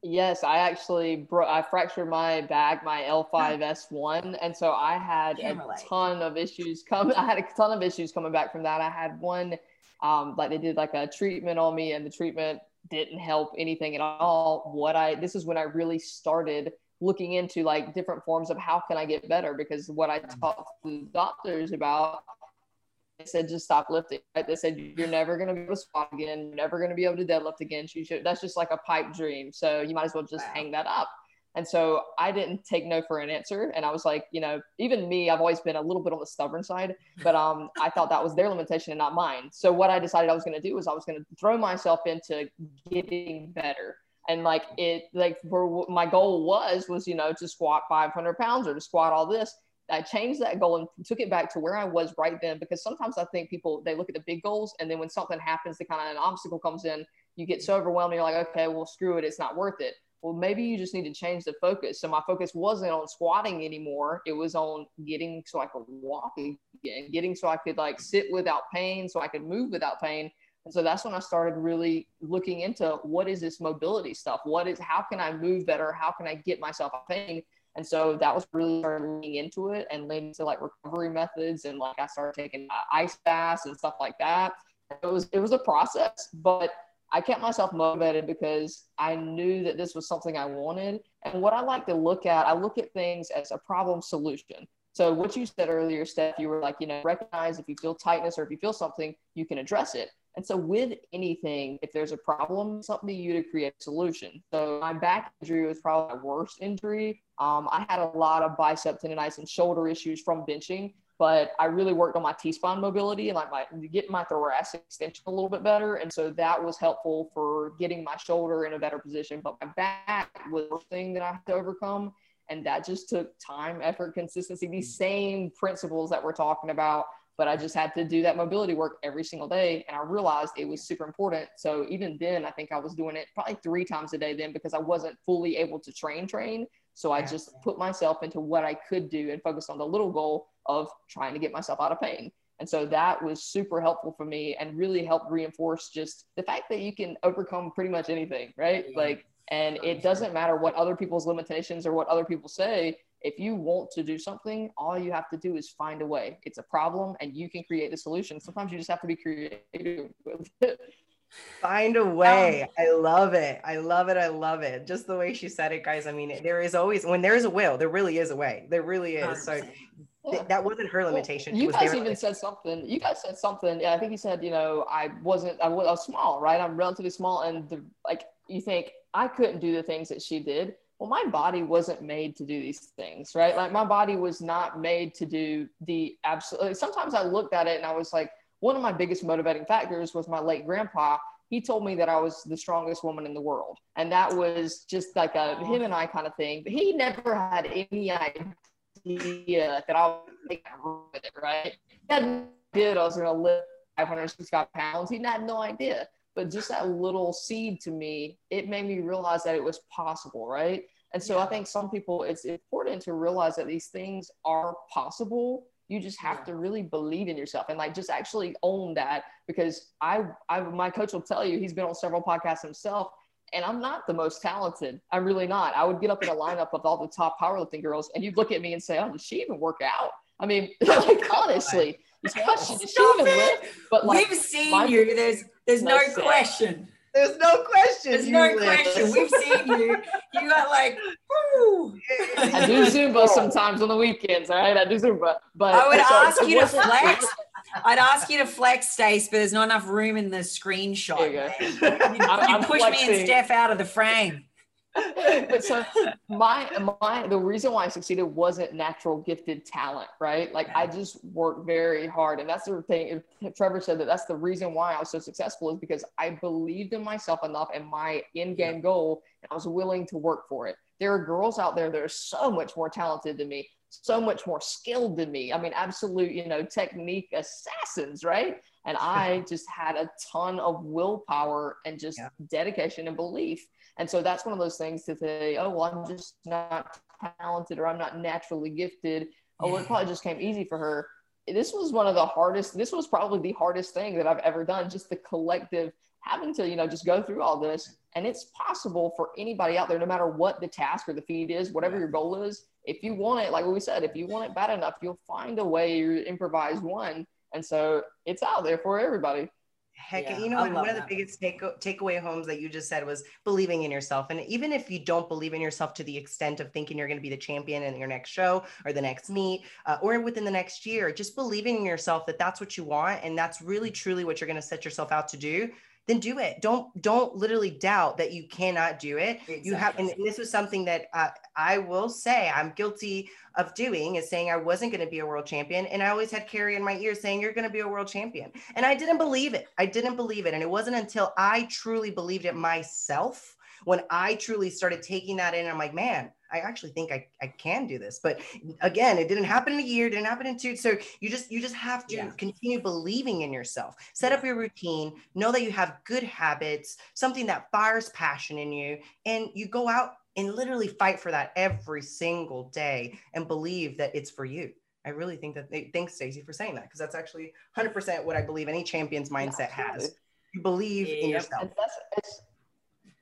Yes, I actually bro- I fractured my back, my L5S1, and so I had a ton of issues come. I had a ton of issues coming back from that. I had one, um, like they did like a treatment on me, and the treatment didn't help anything at all. What I this is when I really started looking into like different forms of how can I get better because what I mm. talked to the doctors about they said just stop lifting. Right? They said you're never going to be able to squat again. You're never going to be able to deadlift again. So you should, that's just like a pipe dream. So you might as well just Wow. hang that up. And so I didn't take no for an answer. And I was like, you know, even me, I've always been a little bit on the stubborn side, but um, I thought that was their limitation and not mine. So what I decided I was going to do was I was going to throw myself into getting better. And like it, like for my goal was, was, you know, to squat 500 pounds or to squat all this. I changed that goal and took it back to where I was right then because sometimes I think people they look at the big goals and then when something happens, the kind of an obstacle comes in, you get so overwhelmed. You're like, okay, well, screw it, it's not worth it. Well, maybe you just need to change the focus. So my focus wasn't on squatting anymore; it was on getting so I could walk again, getting so I could like sit without pain, so I could move without pain. And so that's when I started really looking into what is this mobility stuff? What is how can I move better? How can I get myself out of pain? And so that was really started leaning into it and leaning to like recovery methods and like I started taking uh, ice baths and stuff like that. It was it was a process, but I kept myself motivated because I knew that this was something I wanted. And what I like to look at, I look at things as a problem solution. So what you said earlier, Steph, you were like, you know, recognize if you feel tightness or if you feel something, you can address it. And so with anything, if there's a problem, to you to create a solution. So my back injury was probably my worst injury. Um, I had a lot of bicep tendonitis and shoulder issues from benching, but I really worked on my T-spine mobility and like my getting my thoracic extension a little bit better. And so that was helpful for getting my shoulder in a better position. But my back was the thing that I had to overcome. And that just took time, effort, consistency, these mm. same principles that we're talking about but I just had to do that mobility work every single day. And I realized it was super important. So even then, I think I was doing it probably three times a day then because I wasn't fully able to train, train. So I just put myself into what I could do and focused on the little goal of trying to get myself out of pain. And so that was super helpful for me and really helped reinforce just the fact that you can overcome pretty much anything, right? Like, and it doesn't matter what other people's limitations or what other people say if you want to do something, all you have to do is find a way. It's a problem and you can create the solution. Sometimes you just have to be creative with it. Find a um, way. I love it. I love it. I love it. Just the way she said it, guys. I mean, there is always, when there is a will, there really is a way. There really is. So 100%. th- that wasn't her limitation. Well, you guys even said something. You guys said something. Yeah, I think you said, you know, I wasn't, I was, I was small, right? I'm relatively small. And the, like, you think I couldn't do the things that she did. well, my body wasn't made to do these things, right? Like my body was not made to do the absolute. Sometimes I looked at it and I was like, one of my biggest motivating factors was my late grandpa. He told me that I was the strongest woman in the world. And that was just like a him and I kind of thing. But he never had any idea that I was with it, right? He had no idea I was going to live 565 pounds. He had no idea but just that little seed to me, it made me realize that it was possible, right? And so. I think some people, it's important to realize that these things are possible. You just have yeah. to really believe in yourself and like just actually own that because I, I, my coach will tell you he's been on several podcasts himself and I'm not the most talented. I'm really not. I would get up in a lineup of all the top powerlifting girls and you'd look at me and say, oh, does she even work out? I mean, like oh honestly, does she, even? But like, we've seen my, you. There's there's no question. There's no question. There's no question. We've seen you. You got like, woo. I do Zumba sometimes on the weekends. All right, I do Zumba. But I would ask you to flex. I'd ask you to flex, Stace, but there's not enough room in the screenshot. You, you, you push me and Steph out of the frame but so my my the reason why I succeeded wasn't natural gifted talent, right? Like I just worked very hard, and that's the thing. Trevor said that that's the reason why I was so successful is because I believed in myself enough and my in game yeah. goal, and I was willing to work for it. There are girls out there that are so much more talented than me, so much more skilled than me. I mean, absolute, you know, technique assassins, right? And I just had a ton of willpower and just yeah. dedication and belief. And so that's one of those things to say, oh, well, I'm just not talented or I'm not naturally gifted. Oh, it probably just came easy for her. This was one of the hardest, this was probably the hardest thing that I've ever done, just the collective having to, you know, just go through all this. And it's possible for anybody out there, no matter what the task or the feed is, whatever your goal is, if you want it, like we said, if you want it bad enough, you'll find a way to improvise one. And so it's out there for everybody. Heck, yeah, you know, one of the biggest take takeaway homes that you just said was believing in yourself. And even if you don't believe in yourself to the extent of thinking you're going to be the champion in your next show or the next meet uh, or within the next year, just believing in yourself that that's what you want and that's really truly what you're going to set yourself out to do then do it. Don't don't literally doubt that you cannot do it. Exactly. You have, and this was something that uh, I will say I'm guilty of doing is saying I wasn't going to be a world champion, and I always had Carrie in my ear saying you're going to be a world champion, and I didn't believe it. I didn't believe it, and it wasn't until I truly believed it myself when I truly started taking that in. I'm like, man, I actually think I, I can do this. But again, it didn't happen in a year, didn't happen in two. So you just you just have to yeah. continue believing in yourself. Set up your routine, know that you have good habits, something that fires passion in you, and you go out and literally fight for that every single day and believe that it's for you. I really think that they, thanks Stacey for saying that because that's actually 100% what I believe any champion's mindset has. You believe in yourself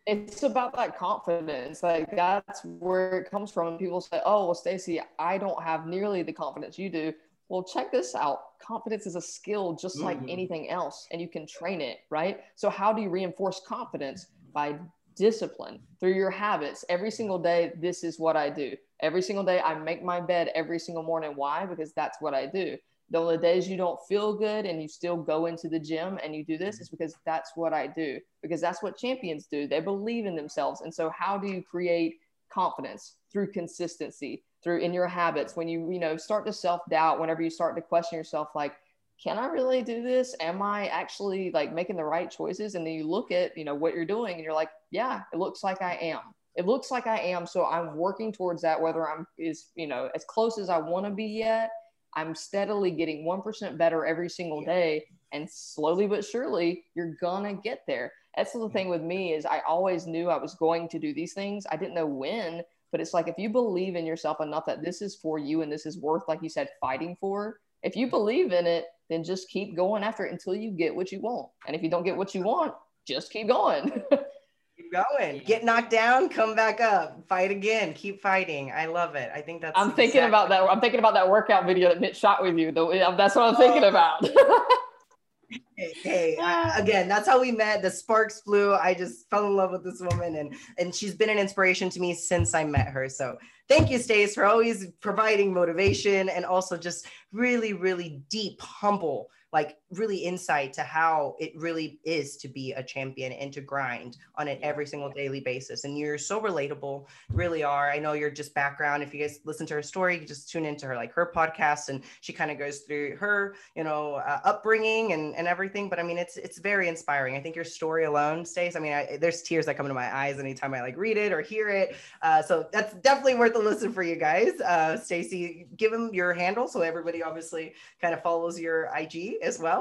it's about that confidence. Like that's where it comes from. And people say, "Oh, well, Stacy, I don't have nearly the confidence you do." Well, check this out. Confidence is a skill just mm-hmm. like anything else, and you can train it, right? So, how do you reinforce confidence? By discipline through your habits. Every single day, this is what I do. Every single day, I make my bed every single morning. Why? Because that's what I do the only days you don't feel good and you still go into the gym and you do this mm-hmm. is because that's what I do, because that's what champions do. They believe in themselves. And so, how do you create confidence through consistency, through in your habits? When you, you know, start to self doubt, whenever you start to question yourself, like, can I really do this? Am I actually like making the right choices? And then you look at, you know, what you're doing and you're like, yeah, it looks like I am. It looks like I am. So I'm working towards that, whether I'm is, you know, as close as I want to be yet I'm steadily getting 1% better every single day. And slowly but surely, you're gonna get there. That's the thing with me is I always knew I was going to do these things. I didn't know when, but it's like if you believe in yourself enough that this is for you and this is worth, like you said, fighting for. If you believe in it, then just keep going after it until you get what you want. And if you don't get what you want, just keep going. going. Get knocked down, come back up, fight again, keep fighting. I love it. I think that's. I'm exactly thinking about that. I'm thinking about that workout video that Mitch shot with you. That's what I'm oh. thinking oh. about. hey, hey I, again, that's how we met. The sparks flew. I just fell in love with this woman, and and she's been an inspiration to me since I met her. So thank you, Stace, for always providing motivation and also just really, really deep, humble like really insight to how it really is to be a champion and to grind on it every single daily basis. And you're so relatable, really are. I know you're just background. If you guys listen to her story, you just tune into her like her podcast, and she kind of goes through her, you know, uh, upbringing and and everything. But I mean, it's it's very inspiring. I think your story alone, Stace. I mean, I, there's tears that come into my eyes anytime I like read it or hear it. Uh, so that's definitely worth a listen for you guys. Uh, Stacy, give them your handle so everybody obviously kind of follows your IG as well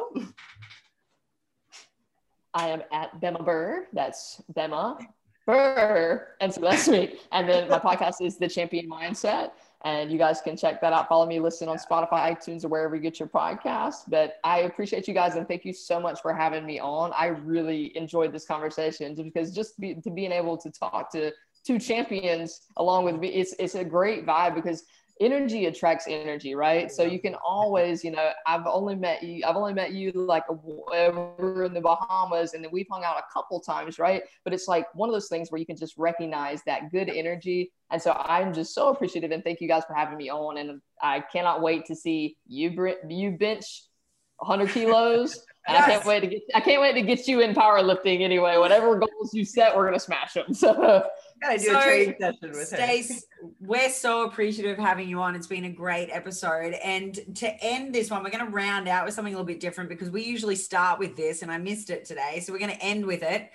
I am at Bema Burr. That's Bema Burr. And so that's me. And then my podcast is The Champion Mindset. And you guys can check that out. Follow me, listen on Spotify, iTunes, or wherever you get your podcast. But I appreciate you guys and thank you so much for having me on. I really enjoyed this conversation because just be, to being able to talk to two champions along with me, it's, it's a great vibe because energy attracts energy, right? So you can always, you know, I've only met you, I've only met you like over in the Bahamas, and then we've hung out a couple times, right? But it's like one of those things where you can just recognize that good energy. And so I'm just so appreciative and thank you guys for having me on. And I cannot wait to see you you bench 100 kilos. Yes. I can't wait to get I can't wait to get you in powerlifting anyway. Whatever goals you set, we're gonna smash them. So gotta do so, a training session with Stace, we're so appreciative of having you on. It's been a great episode. And to end this one, we're gonna round out with something a little bit different because we usually start with this, and I missed it today. So we're gonna end with it.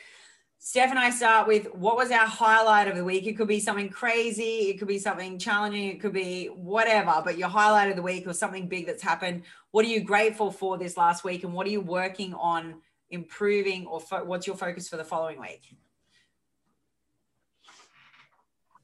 Steph and I start with what was our highlight of the week? It could be something crazy, it could be something challenging, it could be whatever, but your highlight of the week or something big that's happened. What are you grateful for this last week and what are you working on improving or fo- what's your focus for the following week?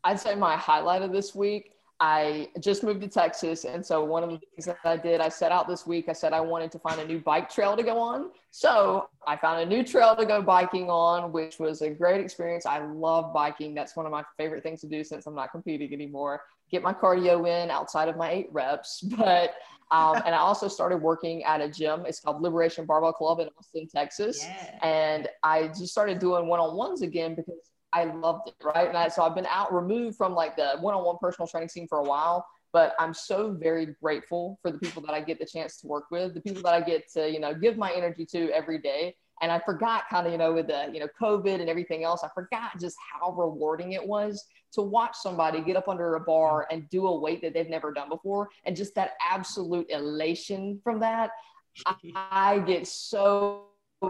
I'd say my highlight of this week I just moved to Texas. And so one of the things that I did, I set out this week, I said I wanted to find a new bike trail to go on. So I found a new trail to go biking on, which was a great experience. I love biking. That's one of my favorite things to do since I'm not competing anymore. Get my cardio in outside of my eight reps. But, um, and I also started working at a gym. It's called Liberation Barbell Club in Austin, Texas. Yeah. And I just started doing one on ones again because I loved it, right? And I, so I've been out removed from like the one-on-one personal training scene for a while, but I'm so very grateful for the people that I get the chance to work with, the people that I get to, you know, give my energy to every day. And I forgot kind of, you know, with the, you know, COVID and everything else, I forgot just how rewarding it was to watch somebody get up under a bar and do a weight that they've never done before. And just that absolute elation from that. I get so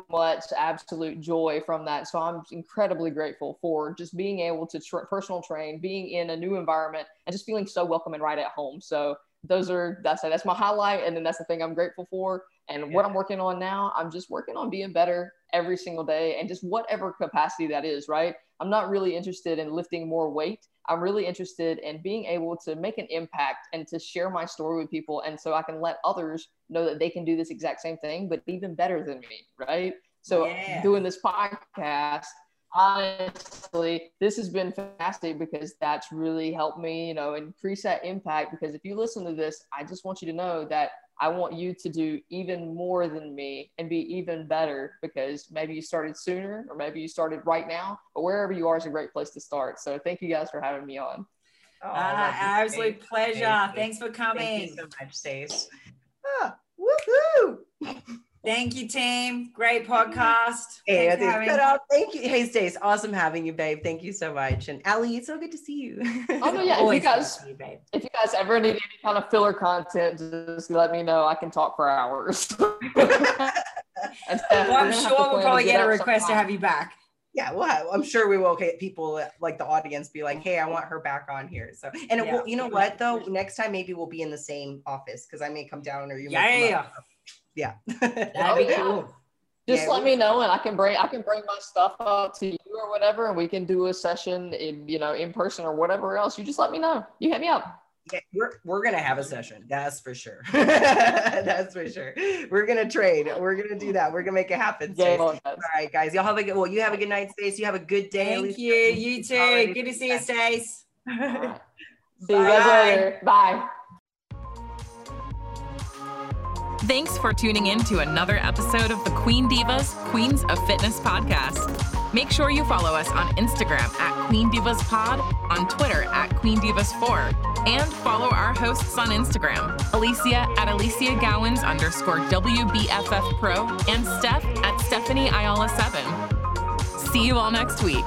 much absolute joy from that. So I'm incredibly grateful for just being able to tra- personal train, being in a new environment, and just feeling so welcome and right at home. So those are that's that's my highlight, and then that's the thing I'm grateful for. And yeah. what I'm working on now, I'm just working on being better every single day, and just whatever capacity that is. Right? I'm not really interested in lifting more weight. I'm really interested in being able to make an impact and to share my story with people. And so I can let others know that they can do this exact same thing, but even better than me. Right. So yeah. doing this podcast, honestly, this has been fantastic because that's really helped me, you know, increase that impact. Because if you listen to this, I just want you to know that I want you to do even more than me and be even better because maybe you started sooner or maybe you started right now, but wherever you are is a great place to start. So thank you guys for having me on. Oh, uh, absolute pleasure. Thank Thanks for coming. Thank you so much, Stace. Ah, woohoo! Thank you, team. Great podcast. Hey, having- Thank you. Hey, Stace, awesome having you, babe. Thank you so much. And Allie, it's so good to see you. Oh no, yeah. if you guys, you, if you guys ever need any kind of filler content, just let me know. I can talk for hours. well, I'm sure we'll probably get a request to have you back. Yeah, well, I'm sure we will get people like the audience be like, "Hey, I want her back on here." So, and yeah. will, you know what though, next time maybe we'll be in the same office because I may come down or you. Yeah, yeah, yeah yeah. That'd be oh, cool. Just yeah, let me know and I can bring I can bring my stuff up to you or whatever and we can do a session in you know in person or whatever else. You just let me know. You hit me up. Yeah, we're we're gonna have a session. That's for sure. That's for sure. We're gonna trade. We're gonna do that. We're gonna make it happen. Yeah, All right, guys. Y'all have a good. Well, you have a good night, Stace. You have a good day. Thank you. You too. Good to see you, Stace. Right. See you guys later. Bye. Thanks for tuning in to another episode of the Queen Divas Queens of Fitness podcast. Make sure you follow us on Instagram at Queen Divas Pod, on Twitter at Queen Divas 4, and follow our hosts on Instagram, Alicia at Alicia Gowans underscore WBFF Pro, and Steph at Stephanie Ayala 7. See you all next week.